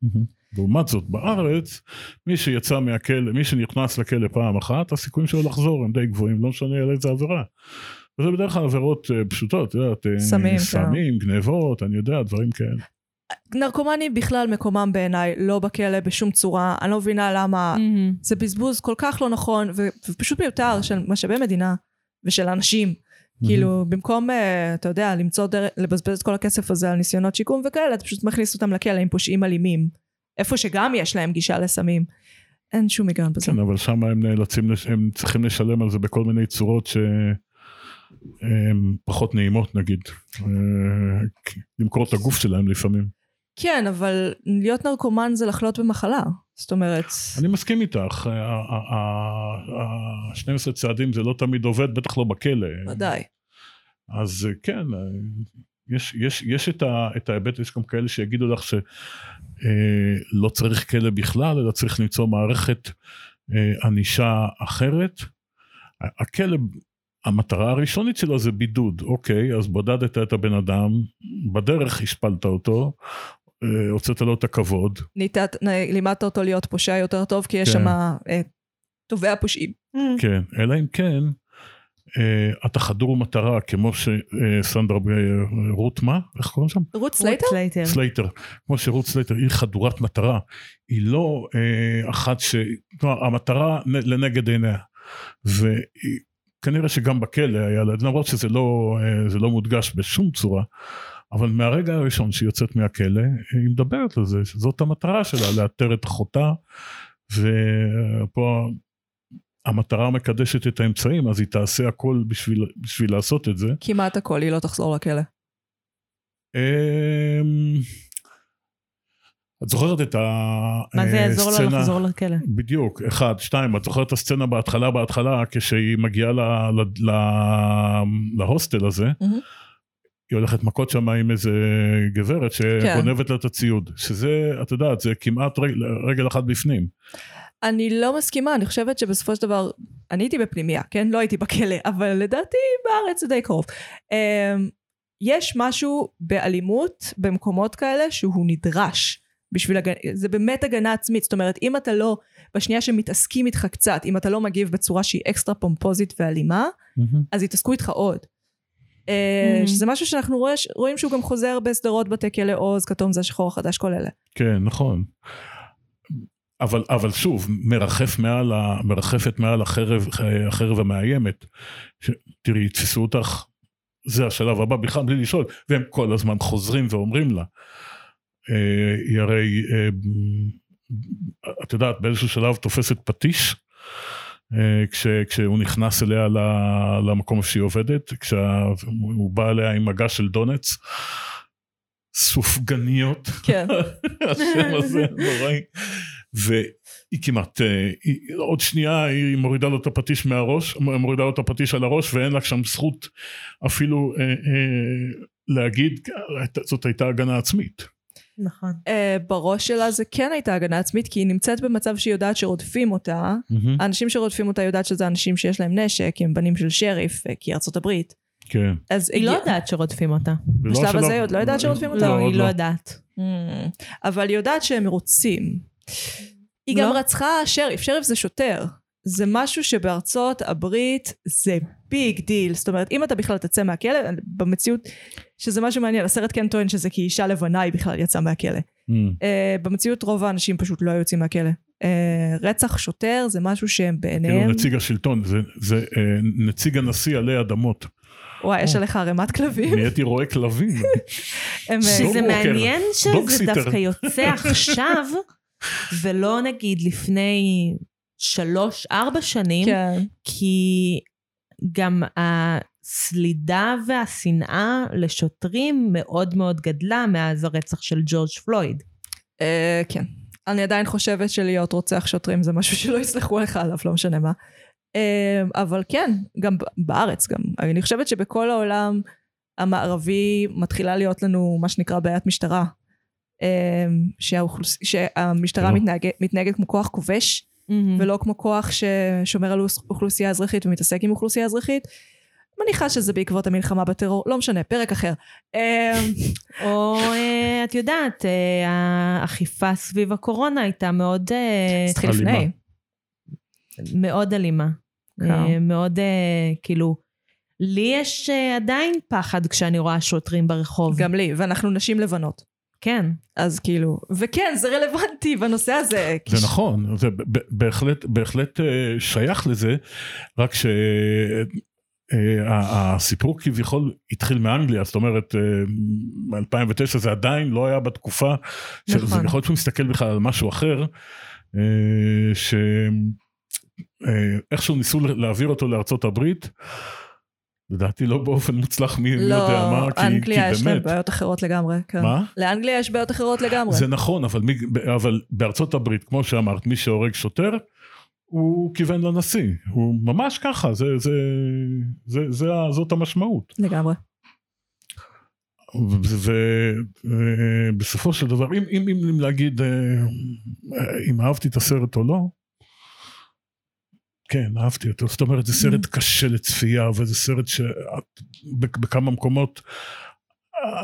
לעומת זאת בארץ מי שיצא מהכלא מי שנכנס לכלא פעם אחת הסיכויים שלו לחזור הם די גבוהים לא משנה על איזה עבירה. וזה בדרך כלל עבירות אה, פשוטות, את יודעת, אה, סמים, כן. סמים, גנבות, אני יודע, דברים כאלה. נרקומנים בכלל מקומם בעיניי לא בכלא בשום צורה, אני לא מבינה למה מהמם. זה בזבוז כל כך לא נכון ו- ופשוט מיותר של משאבי מדינה ושל אנשים. כאילו במקום אה, אתה יודע למצוא דרך לבזבז את כל הכסף הזה על ניסיונות שיקום וכאלה אתה פשוט מכניס אותם לכלא עם פושעים אלימים. איפה שגם יש להם גישה לסמים. אין שום היגיון בזה. כן, אבל שם הם נאלצים, הם צריכים לשלם על זה בכל מיני צורות שהן פחות נעימות נגיד. אה, למכור את הגוף שלהם לפעמים. כן אבל להיות נרקומן זה לחלות במחלה. זאת אומרת אני מסכים איתך, ה-12 צעדים זה לא תמיד עובד, בטח לא בכלא. ודאי. אז אה, כן, אה, יש, יש, יש את, ה, את ההיבט, יש גם כאלה שיגידו לך שלא לא צריך כלא בכלל, אלא צריך למצוא מערכת אה, ענישה אחרת. הכלא, המטרה הראשונית שלו זה בידוד, אוקיי, אז בודדת את הבן אדם, בדרך השפלת אותו, אה, הוצאת לו את הכבוד, נתת, לימדת אותו להיות פושע יותר טוב כי יש כן. שם אה, תובע פושעים. כן, אלא אם כן, אה, אתה חדור מטרה, כמו שסנדרה אה, רות מה? איך קוראים שם? רות רות סלייטר? סלייטר. סלייטר. כמו שרות סלייטר היא חדורת מטרה, היא לא אה, אחת ש... כלומר, המטרה נ- לנגד עיניה. וכנראה שגם בכלא היה לה, למרות שזה לא, אה, זה לא מודגש בשום צורה, אבל מהרגע הראשון שהיא יוצאת מהכלא, היא מדברת על זה, שזאת המטרה שלה, לאתר את אחותה, ופה המטרה מקדשת את האמצעים, אז היא תעשה הכל בשביל, בשביל לעשות את זה. כמעט הכל, היא לא תחזור לכלא. את זוכרת את מה זה יעזור לו הסצנה- לחזור לכלא? בדיוק, אחד, שתיים, את זוכרת את הסצנה בהתחלה בהתחלה כשהיא מגיעה ל, ל, ל, להוסטל הזה, מהמם. היא הולכת מכות שם עם איזה גברת שגונבת לה את הציוד, שזה, את יודעת, זה כמעט רגל, רגל אחת בפנים. אני לא מסכימה, אני חושבת שבסופו של דבר, אני הייתי בפנימייה, כן? לא הייתי בכלא, אבל לדעתי בארץ זה די קרוב. אמ, יש משהו באלימות במקומות כאלה שהוא נדרש. בשביל הגנה, זה באמת הגנה עצמית, זאת אומרת אם אתה לא, בשנייה שמתעסקים איתך קצת, אם אתה לא מגיב בצורה שהיא אקסטרה פומפוזית ואלימה, אז יתעסקו איתך עוד. אה. שזה משהו שאנחנו רואה, רואים שהוא גם חוזר בסדרות בתי כלא עוז, כתום זה השחור החדש, כל אלה. כן, נכון. אבל, אבל שוב, מרחף מעל ה, מרחפת מעל החרב, החרב המאיימת. ש, תראי, יתפסו אותך, זה השלב הבא, בכלל בלי לשאול, והם כל הזמן חוזרים ואומרים לה. אה, היא הרי, אה, את יודעת, באיזשהו שלב תופסת פטיש, אה, כש, כשהוא נכנס אליה למקום שהיא עובדת, כשהוא בא אליה עם מגש של דונץ. סופגניות, כן. השם הזה נוראי. והיא כמעט, היא, עוד שנייה היא מורידה לו את הפטיש מהראש, מורידה לו את הפטיש על הראש ואין לה שם זכות אפילו אה, אה, להגיד, זאת הייתה הגנה עצמית. נכון. uh, בראש שלה זה כן הייתה הגנה עצמית, כי היא נמצאת במצב שהיא יודעת שרודפים אותה. האנשים שרודפים אותה יודעת שזה אנשים שיש להם נשק, הם בנים של שריף, אה, כי ארצות הברית. כן. אז היא לא הגיע- יודעת שרודפים אותה. בשלב השלב- הזה היא עוד לא יודעת שרודפים אותה? לא, היא לא יודעת. Mm, אבל היא יודעת שהם רוצים. היא גם לא? רצחה שריף, שריף זה שוטר. זה משהו שבארצות הברית זה big deal. זאת אומרת, אם אתה בכלל תצא מהכלא, במציאות, שזה משהו מעניין, הסרט כן טוען שזה כי אישה לבנה היא בכלל יצאה מהכלא. Mm, Uh, במציאות רוב האנשים פשוט לא היו יוצאים מהכלא. Uh, רצח שוטר זה משהו שהם כאילו בעיניהם, נציג השלטון, זה, זה אה, נציג הנשיא עלי אדמות. וואי יש עליך ערימת כלבים. נהייתי רועה כלבים. שזה מעניין שזה. דווקא יוצא עכשיו, ולא נגיד לפני שלוש, ארבע שנים, כן. כי גם הסלידה והשנאה לשוטרים מאוד מאוד גדלה מאז הרצח של ג'ורג' פלויד. Uh, כן. אני עדיין חושבת שלהיות רוצח שוטרים זה משהו שלא יסלחו לך עליו, לא משנה מה. אה, אבל כן, גם בארץ גם. אני חושבת שבכל העולם המערבי מתחילה להיות לנו מה שנקרא בעיית משטרה. אה, שהאוכלוס... שהמשטרה לא. מתנהג... מתנהגת כמו כוח כובש, מהמם. ולא כמו כוח ששומר על אוכלוס- אוכלוסייה אזרחית ומתעסק עם אוכלוסייה אזרחית. מניחה שזה בעקבות המלחמה בטרור, לא משנה, פרק אחר. אה, או אה, את יודעת, אה, האכיפה סביב הקורונה הייתה מאוד, אה, התחיל אלימה. לפני. מאוד אלימה. כן. אה, מאוד, אה, כאילו, לי יש אה, עדיין פחד כשאני רואה שוטרים ברחוב. גם לי, ואנחנו נשים לבנות. כן. אז כאילו, וכן, זה רלוונטי בנושא הזה. זה ש- נכון, זה ב- ב- בהחלט, בהחלט אה, שייך לזה, רק שהסיפור כביכול התחיל מאנגליה, זאת אומרת, ב-2009 זה עדיין לא היה בתקופה, נכון. זה יכול להיות שהוא מסתכל בכלל על משהו אחר, אה, שאיכשהו ניסו להעביר אותו לארצות הברית, לדעתי לא באופן מוצלח מי, מי יודע מה, לא, כי, אנגליה כי יש להם באמת, בעיות אחרות לגמרי. כן. מה? לאנגליה יש בעיות אחרות לגמרי. זה נכון, אבל, מי, אבל בארצות הברית, כמו שאמרת, מי שהורג שוטר, הוא כיוון לנשיא. הוא ממש ככה, זה, זה, זה, זה, ה- זאת המשמעות. לגמרי. ובסופו של דבר, אם, אם, אם, להגיד אה, אם אהבתי את הסרט או לא, כן, אהבתי אותו. זאת אומרת, זה סרט קשה לצפייה, וזה סרט שבכמה מקומות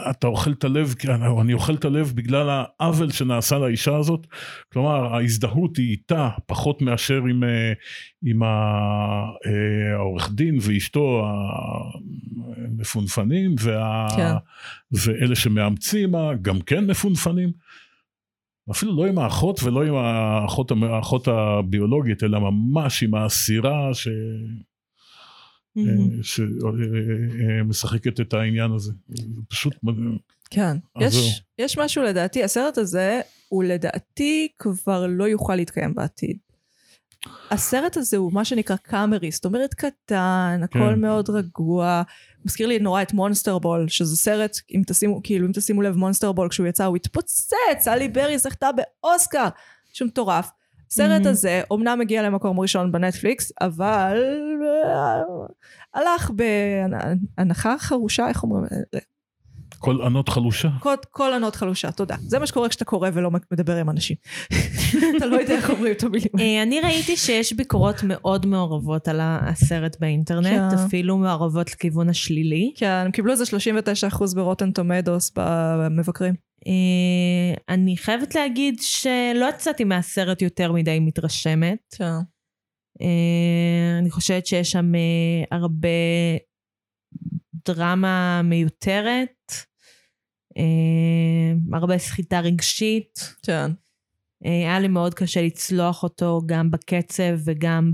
אתה אוכל את הלב, כי אני- אוכל את הלב בגלל העוול שנעשה לאישה הזאת. כלומר, ההזדהות היא איתה פחות מאשר עם, אה, עם אה, העורך דין ואשתו המפונפנים, וה, כן. ואלה שמאמצים גם כן מפונפנים. אפילו לא עם האחות ולא עם האחות, האחות הביולוגית, אלא ממש עם האסירה ש... מהמם. שמשחקת את העניין הזה. זה פשוט... כן. אז זהו. יש, יש משהו לדעתי, הסרט הזה, הוא לדעתי כבר לא יוכל להתקיים בעתיד. הסרט הזה הוא מה שנקרא קאמרי, זאת אומרת קטן, הכל כן. מאוד רגוע. מזכיר לי נורא את מונסטר בול, שזה סרט, אם תשימו, כאילו, אם תשימו לב, מונסטר בול, כשהוא יצא, הוא התפוצץ, סלי ברי זכתה באוסקר, שהוא מטורף. הסרט Mhm. הזה אומנם מגיע למקום ראשון בנטפליקס, אבל אה, הלך בהנחה חרושה, איך אומרים? כל ענות חלושה. כל, כל ענות חלושה, תודה. זה מה שקורה כשאתה קורא ולא מדבר עם אנשים. אתה לא יודע איך אומרים את המילים. אה, אני ראיתי שיש ביקורות מאוד מעורבות על הסרט באינטרנט, כן. אפילו מעורבות לכיוון השלילי. כן, הם קיבלו איזה 39% ברוטן טומדוס במבקרים. אה, אני חייבת להגיד שלא יצאתי מהסרט יותר מדי מתרשמת. כן. אה, אני חושבת שיש שם הרבה דרמה מיותרת, הרבה סחיטה רגשית. כן. אה, היה לי מאוד קשה לצלוח אותו גם בקצב וגם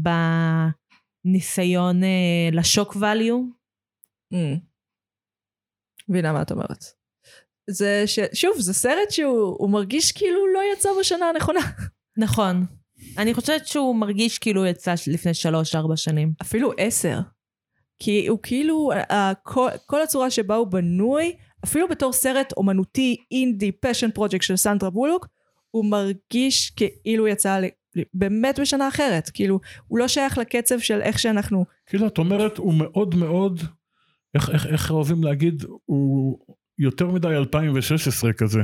בניסיון אה, לשוק value. מבינה מה את אומרת. זה ש... שוב, זה סרט שהוא הוא מרגיש כאילו לא יצא בשנה הנכונה. נכון. אני חושבת שהוא מרגיש כאילו הוא יצא לפני שלוש-ארבע שנים. אפילו עשר. כי הוא כאילו, כל הצורה שבה הוא בנוי, אפילו בתור סרט אומנותי, אינדי, פשן פרויקט של סנדרה בולוק, הוא מרגיש כאילו יצא ל- באמת בשנה אחרת. כאילו, הוא לא שייך לקצב של איך שאנחנו... כאילו, את אומרת, הוא מאוד מאוד, איך, איך, איך אוהבים להגיד, הוא יותר מדי 2016 כזה.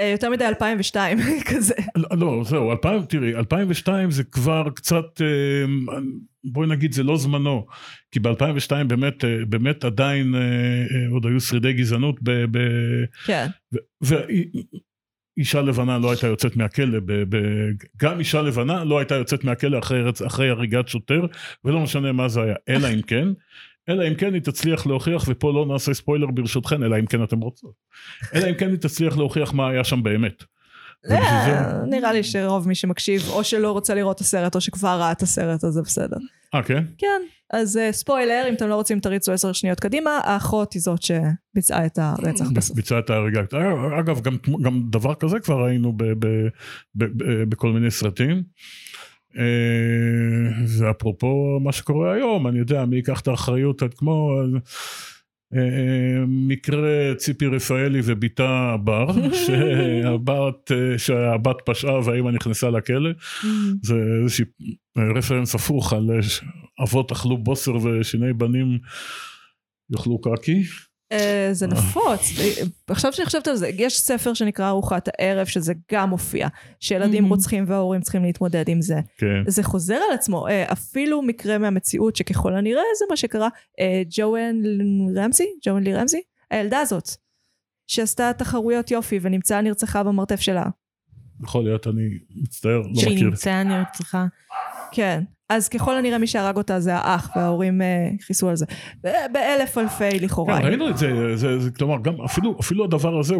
אה, יותר מדי 2002 כזה. לא, לא, זהו, 2000, תראי, 2002 זה כבר קצת, אה, בואי נגיד, זה לא זמנו. כי ב-2002 באמת, אה, באמת עדיין עוד היו שרידי גזענות ב... ב כן. ואישה לבנה לא הייתה יוצאת מהכלא, ב, ב, גם אישה לבנה לא הייתה יוצאת מהכלא אחרי, אחרי הריגת שוטר, ולא משנה מה זה היה, אלא אם כן, אלא אם כן היא תצליח להוכיח, ופה לא נעשה ספוילר ברשותכן, אלא אם כן אתם רוצות, אלא אם כן היא תצליח להוכיח מה היה שם באמת. אה, נראה לי שרוב מי שמקשיב, או שלא רוצה לראות את הסרט, או שכבר ראה את הסרט, אז זה בסדר. אה, כן? כן, אז אה, ספוילר, אם אתם לא רוצים תריצו עשר שניות קדימה, האחות היא זאת שביצעה את הרצח בסוף. ביצעה את ההריגה. אגב, גם, דבר כזה כבר ראינו בכל מיני סרטים. אה, ואפרופו מה שקורה היום, אני יודע, מי ייקח את האחריות, את כמו... אה, מקרה ציפי רפאלי ובתה בר, שהבת, אה, שהבת פשעה והאימא נכנסה לכלא, זה איזשהו רפרנס הפוך על אה, אבות אכלו בוסר ושיני בנים יאכלו קקי. אה, זה נפוץ. עכשיו שאני חושבת על זה, יש ספר שנקרא ארוחת הערב, שזה גם מופיע, שילדים Mhm. רוצחים וההורים צריכים להתמודד עם זה. כן. זה חוזר על עצמו, אה, אפילו מקרה מהמציאות שככל הנראה זה מה שקרה, אה, ג'ואן רמזי, ג'ואן לי רמזי, הילדה הזאת, שעשתה תחרויות יופי ונמצאה נרצחה במרתף שלה. יכול להיות, אני מצטער, לא שהיא מכיר. נמצאה נרצחה. כן. אז ככל הנראה מי שהרג אותה זה האח, וההורים אה, הכניסו על זה. באלף אלפי לכאורה. כן, ראינו את זה, זה, זה כלומר, גם אפילו, אפילו הדבר הזה,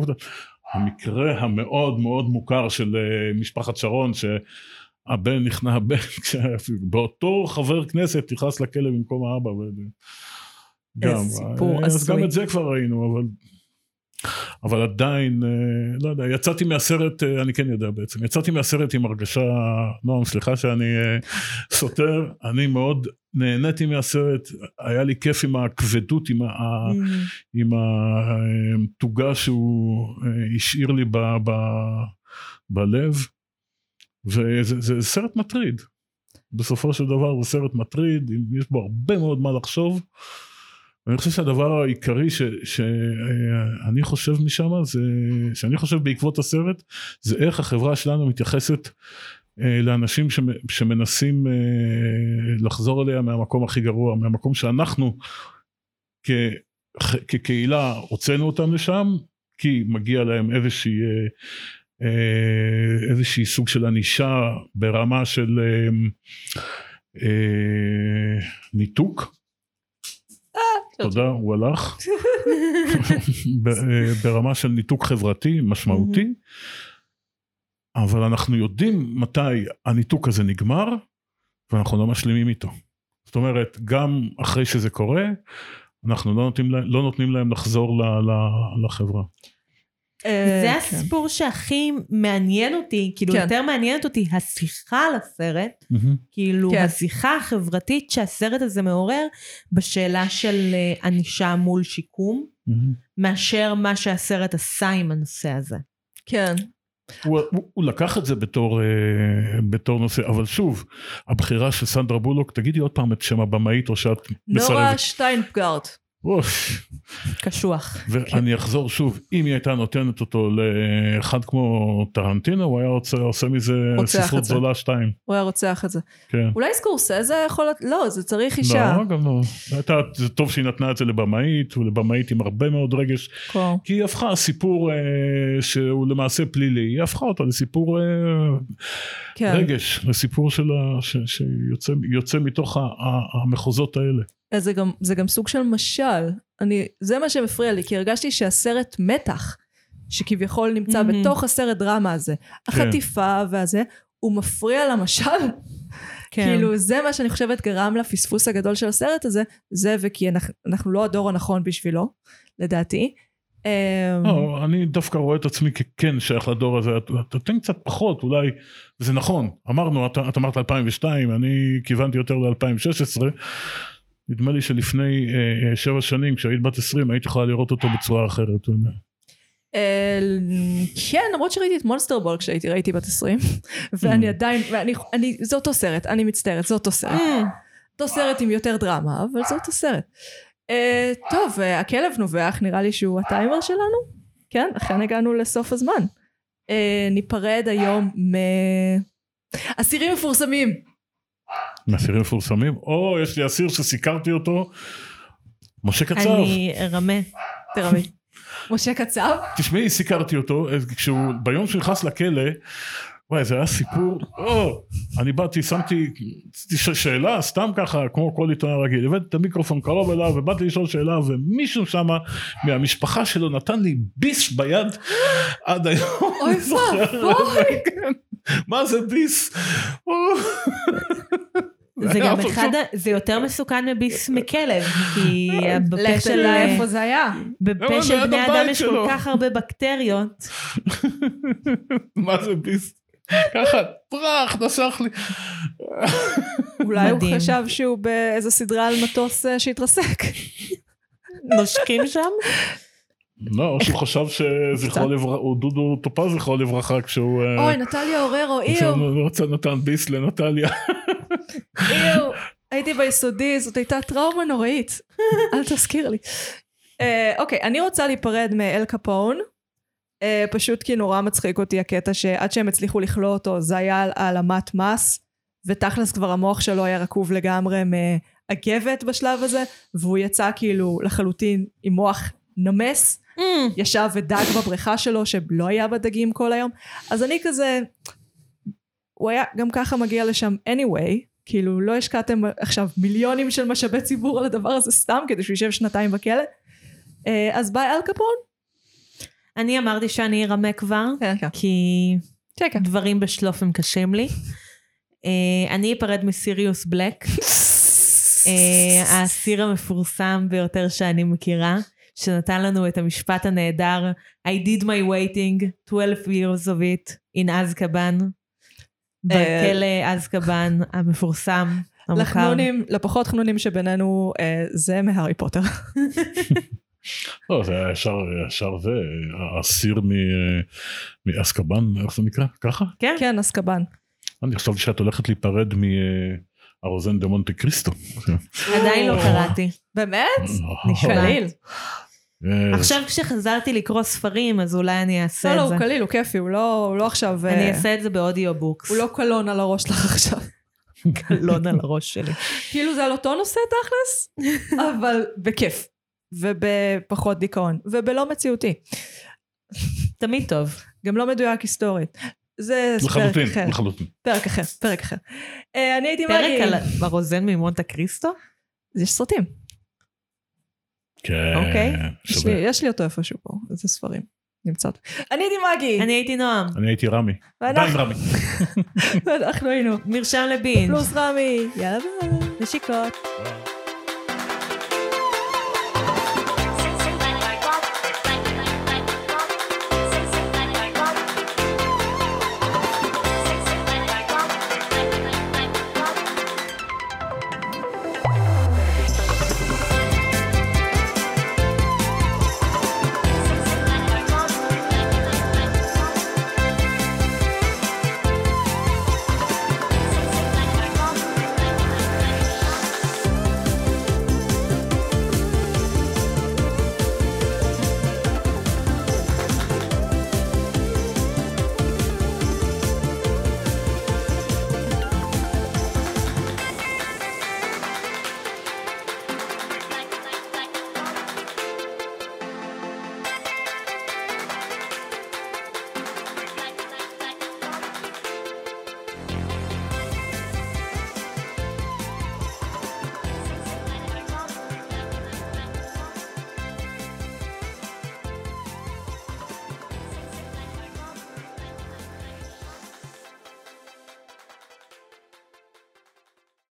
המקרה המאוד מאוד מוכר של אה, משפחת שרון, שהבן נכנע, הבן, באותו חבר כנסת נכנס לכלא במקום האבא. גם, איזה סיפור אה, אז הזוי. גם את זה כבר ראינו, אבל... אבל עדיין, אה, לא יודע, יצאתי מהסרט, אה, אני כן יודע בעצם, יצאתי מהסרט עם הרגשה, נועם, סליחה שאני אה, סותר, אני מאוד נהניתי מהסרט, היה לי כיף עם הכבדות, עם ה... עם התוגה שהוא השאיר לי ב, ב, בלב וזה זה סרט מטריד. בסופו של דבר זה סרט מטריד יש בו הרבה מאוד מה לחשוב ואני חושב שהדבר העיקרי שאני חושב משם זה שאני חושב בעקבות הסרט זה איך החברה שלנו מתייחסת אה, לאנשים שמ- שמנסים אה, לחזור אליה מהמקום הכי גרוע מהמקום שאנחנו כ... כקהילה הוצאנו אותם לשם כי מגיע להם איזושהי אה, איזושהי סוג של ענישה ברמה של אה, ניתוק. תודה, הוא הלך. אה, ברמה של ניתוק חברתי משמעותי. אבל אנחנו יודעים מתי הניתוק הזה נגמר ואנחנו לא משלימים איתו. זאת אומרת, גם אחרי שזה קורה, אנחנו לא נותנים להם, לא נותנים להם לחזור ל, ל, לחברה. אה, זה כן. הסיפור שהכי מעניין אותי, כאילו כן. יותר מעניינת אותי השיחה על הסרט, כאילו כן. השיחה החברתית שהסרט הזה מעורר בשאלה של אה, ענישה מול שיקום, מאשר מה שהסרט עשה עם הנושא הזה. כן. הוא, הוא, הוא לקח את זה בתור, אה, בתור נושא, אבל שוב, הבחירה של סנדרה בולוק, תגידי עוד פעם את שם הבמאית או שאת נורה מסרבת. שטיינפגארט. אוף, קשוח. ואני אחזור שוב, אם היא הייתה נותנת אותו לאחד כמו טרנטינו, הוא היה עושה, עושה מזה ספרות. זולה שתיים. הוא היה רוצח את זה. כן. אולי סקורסזה יכול... לא, זה צריך אישה. לא, גם לא. הייתה, זה טוב שהיא נתנה את זה לבמאית, ולבמאית עם הרבה מאוד רגש, כה. כי היא הפכה סיפור אה, שהוא למעשה פלילי, היא הפכה אותו לסיפור אה, כן. רגש, לסיפור של ה, ש, שיוצא יוצא מתוך המחוזות האלה. אז זה גם, זה גם סוג של משל. אני, זה מה שמפריע לי, כי הרגשתי שהסרט מתח, שכביכול נמצא מהמם. בתוך הסרט דרמה הזה, החטיפה והזה, הוא מפריע למשל. כן. כאילו זה מה שאני חושבת גרם לפספוס הגדול של הסרט הזה, זה וכי אנחנו, אנחנו לא הדור הנכון בשבילו, לדעתי. אמ, לא, אני דווקא רואה את עצמי ככן שייך לדור הזה, אתה אתה תן קצת פחות אולי, זה נכון, אמרנו, אתה, את אמרת 2002, אני כיוונתי יותר ל-2016, נדמה לי שלפני אה, אה, שבע שנים כשהיית בת 20 היית יכולה לראות אותו בצורה אחרת. אה, כן, למרות שראיתי את מונסטר בול כשהייתי, ראיתי בת 20, ואני Mm. עדיין, ואני, אני, זה אותו סרט, אני מצטערת, זה אותו סרט. אותו סרט עם יותר דרמה, אבל זה אותו סרט. Uh, טוב, uh, הכלב נובח, נראה לי שהוא הטיימר שלנו. כן, אכן הגענו לסוף הזמן. Uh, ניפרד היום מ... אסירים מפורסמים. מאסירים מפורסמים, או יש לי אסיר שסיקרתי אותו, משה קצב. אני רמה. תרמי. משה קצב? תשמעי, סיקרתי אותו, אז כשהוא, ביום שהוא נכנס לכלא, וואי, זה היה סיפור, או, אני באתי, שמתי שאלה, סתם ככה, כמו כל עיתונאי רגיל, הבאתי את המיקרופון קרוב אליו, ובאתי לשאול שאלה, ומישהו שם מהמשפחה שלו נתן לי ביס ביד עד היום. אוי. ואבוי. מה זה ביס? או. זה גם אחד, זה יותר מסוכן מביס מכלב, כי בפה של, איפה זה היה. בפה של בני אדם יש כל. כך הרבה בקטריות. מה זה ביס? ככה, פרח, נשך לי. אולי הוא. חשב שהוא באיזה סדרה על מטוס אה, שהתרסק. נושקים שם? לא, או שהוא חשב שזכרו לברכה, או דודו טופז זכרו לברכה כשהוא... אה, אוי, נטליה אוררו, איו, כשהוא רצה נתן ביס לנטליה. איו. הייתי ביסודי, זאת הייתה טראומה נוראית. אל תזכיר לי. אה, אוקיי, אני רוצה להיפרד מאל קפון. אה, פשוט כי נורא מצחיק אותי הקטע שעד שהם הצליחו לכלוא אותו זה היה על העלמת מס, ותכלס כבר המוח שלו היה רקוב לגמרי מאגבת בשלב הזה, והוא יצא כאילו לחלוטין עם מוח נמס, Mm, ישב ודג בבריכה שלו שלא היה בה דגים כל היום. אז אני כזה, הוא היה גם ככה מגיע לשם anyway, כאילו לא השקעתם עכשיו מיליונים של משאבי ציבור על הדבר הזה סתם כדי שהוא יישב שנתיים בכלא. אה, אז ביי אל קפון. אני אמרתי שאני ארמה כבר, כן, כן. כי צ'קה. דברים בשלוף הם קשים לי. אה, אני אפרד מסיריוס בלק, אה, האסיר המפורסם ביותר שאני מכירה, שנתן לנו את המשפט הנהדר I did my waiting, 12 years of it, in אזקבאן, בכלא אזקבאן המפורסם, המוכר. לחנונים, לפחות חנונים שבינינו, אה, זה מהארי פוטר. לא, זה היה ישר, ישר זה, האסיר מאסקבן, איך זה נקרא? ככה? כן, כן, אסקבן. אני חשבתי שאת הולכת להיפרד מארוזן דה מונטה קריסטו. עדיין לא קראתי. באמת? נשמע. קליל. אה, עכשיו כשחזרתי לקרוא ספרים, אז אולי אני אעשה לא, לא, את זה. הוא קליל, הוא כיפי, הוא לא הוא לא עכשיו... אה, אני אעשה את זה ב audiobooks. הוא לא קלון על הראש שלך עכשיו. קלון על הראש שלי. כאילו זה על אותו נושא תכלס, אבל בכיף. ובפחות דיכאון. ובלא מציאותי. תמיד טוב. גם לא מדויק היסטורית. זה פרק אחר. לחלוטין. פרק אחר, פרק אחר. אה, אני הייתי פרק מגי. על הרוזן ממונטה קריסטו? יש סרטים. כן, אוקיי. יש. לי- יש לי אותו איפשהו פה, איזה ספרים. נמצא. אני הייתי מגי. אני הייתי נועם. אני הייתי רמי. עדיין רמי. ואנחנו היינו. מרשם ל binge. פלוס רמי. יאללה ביי. נשיקות. ביי.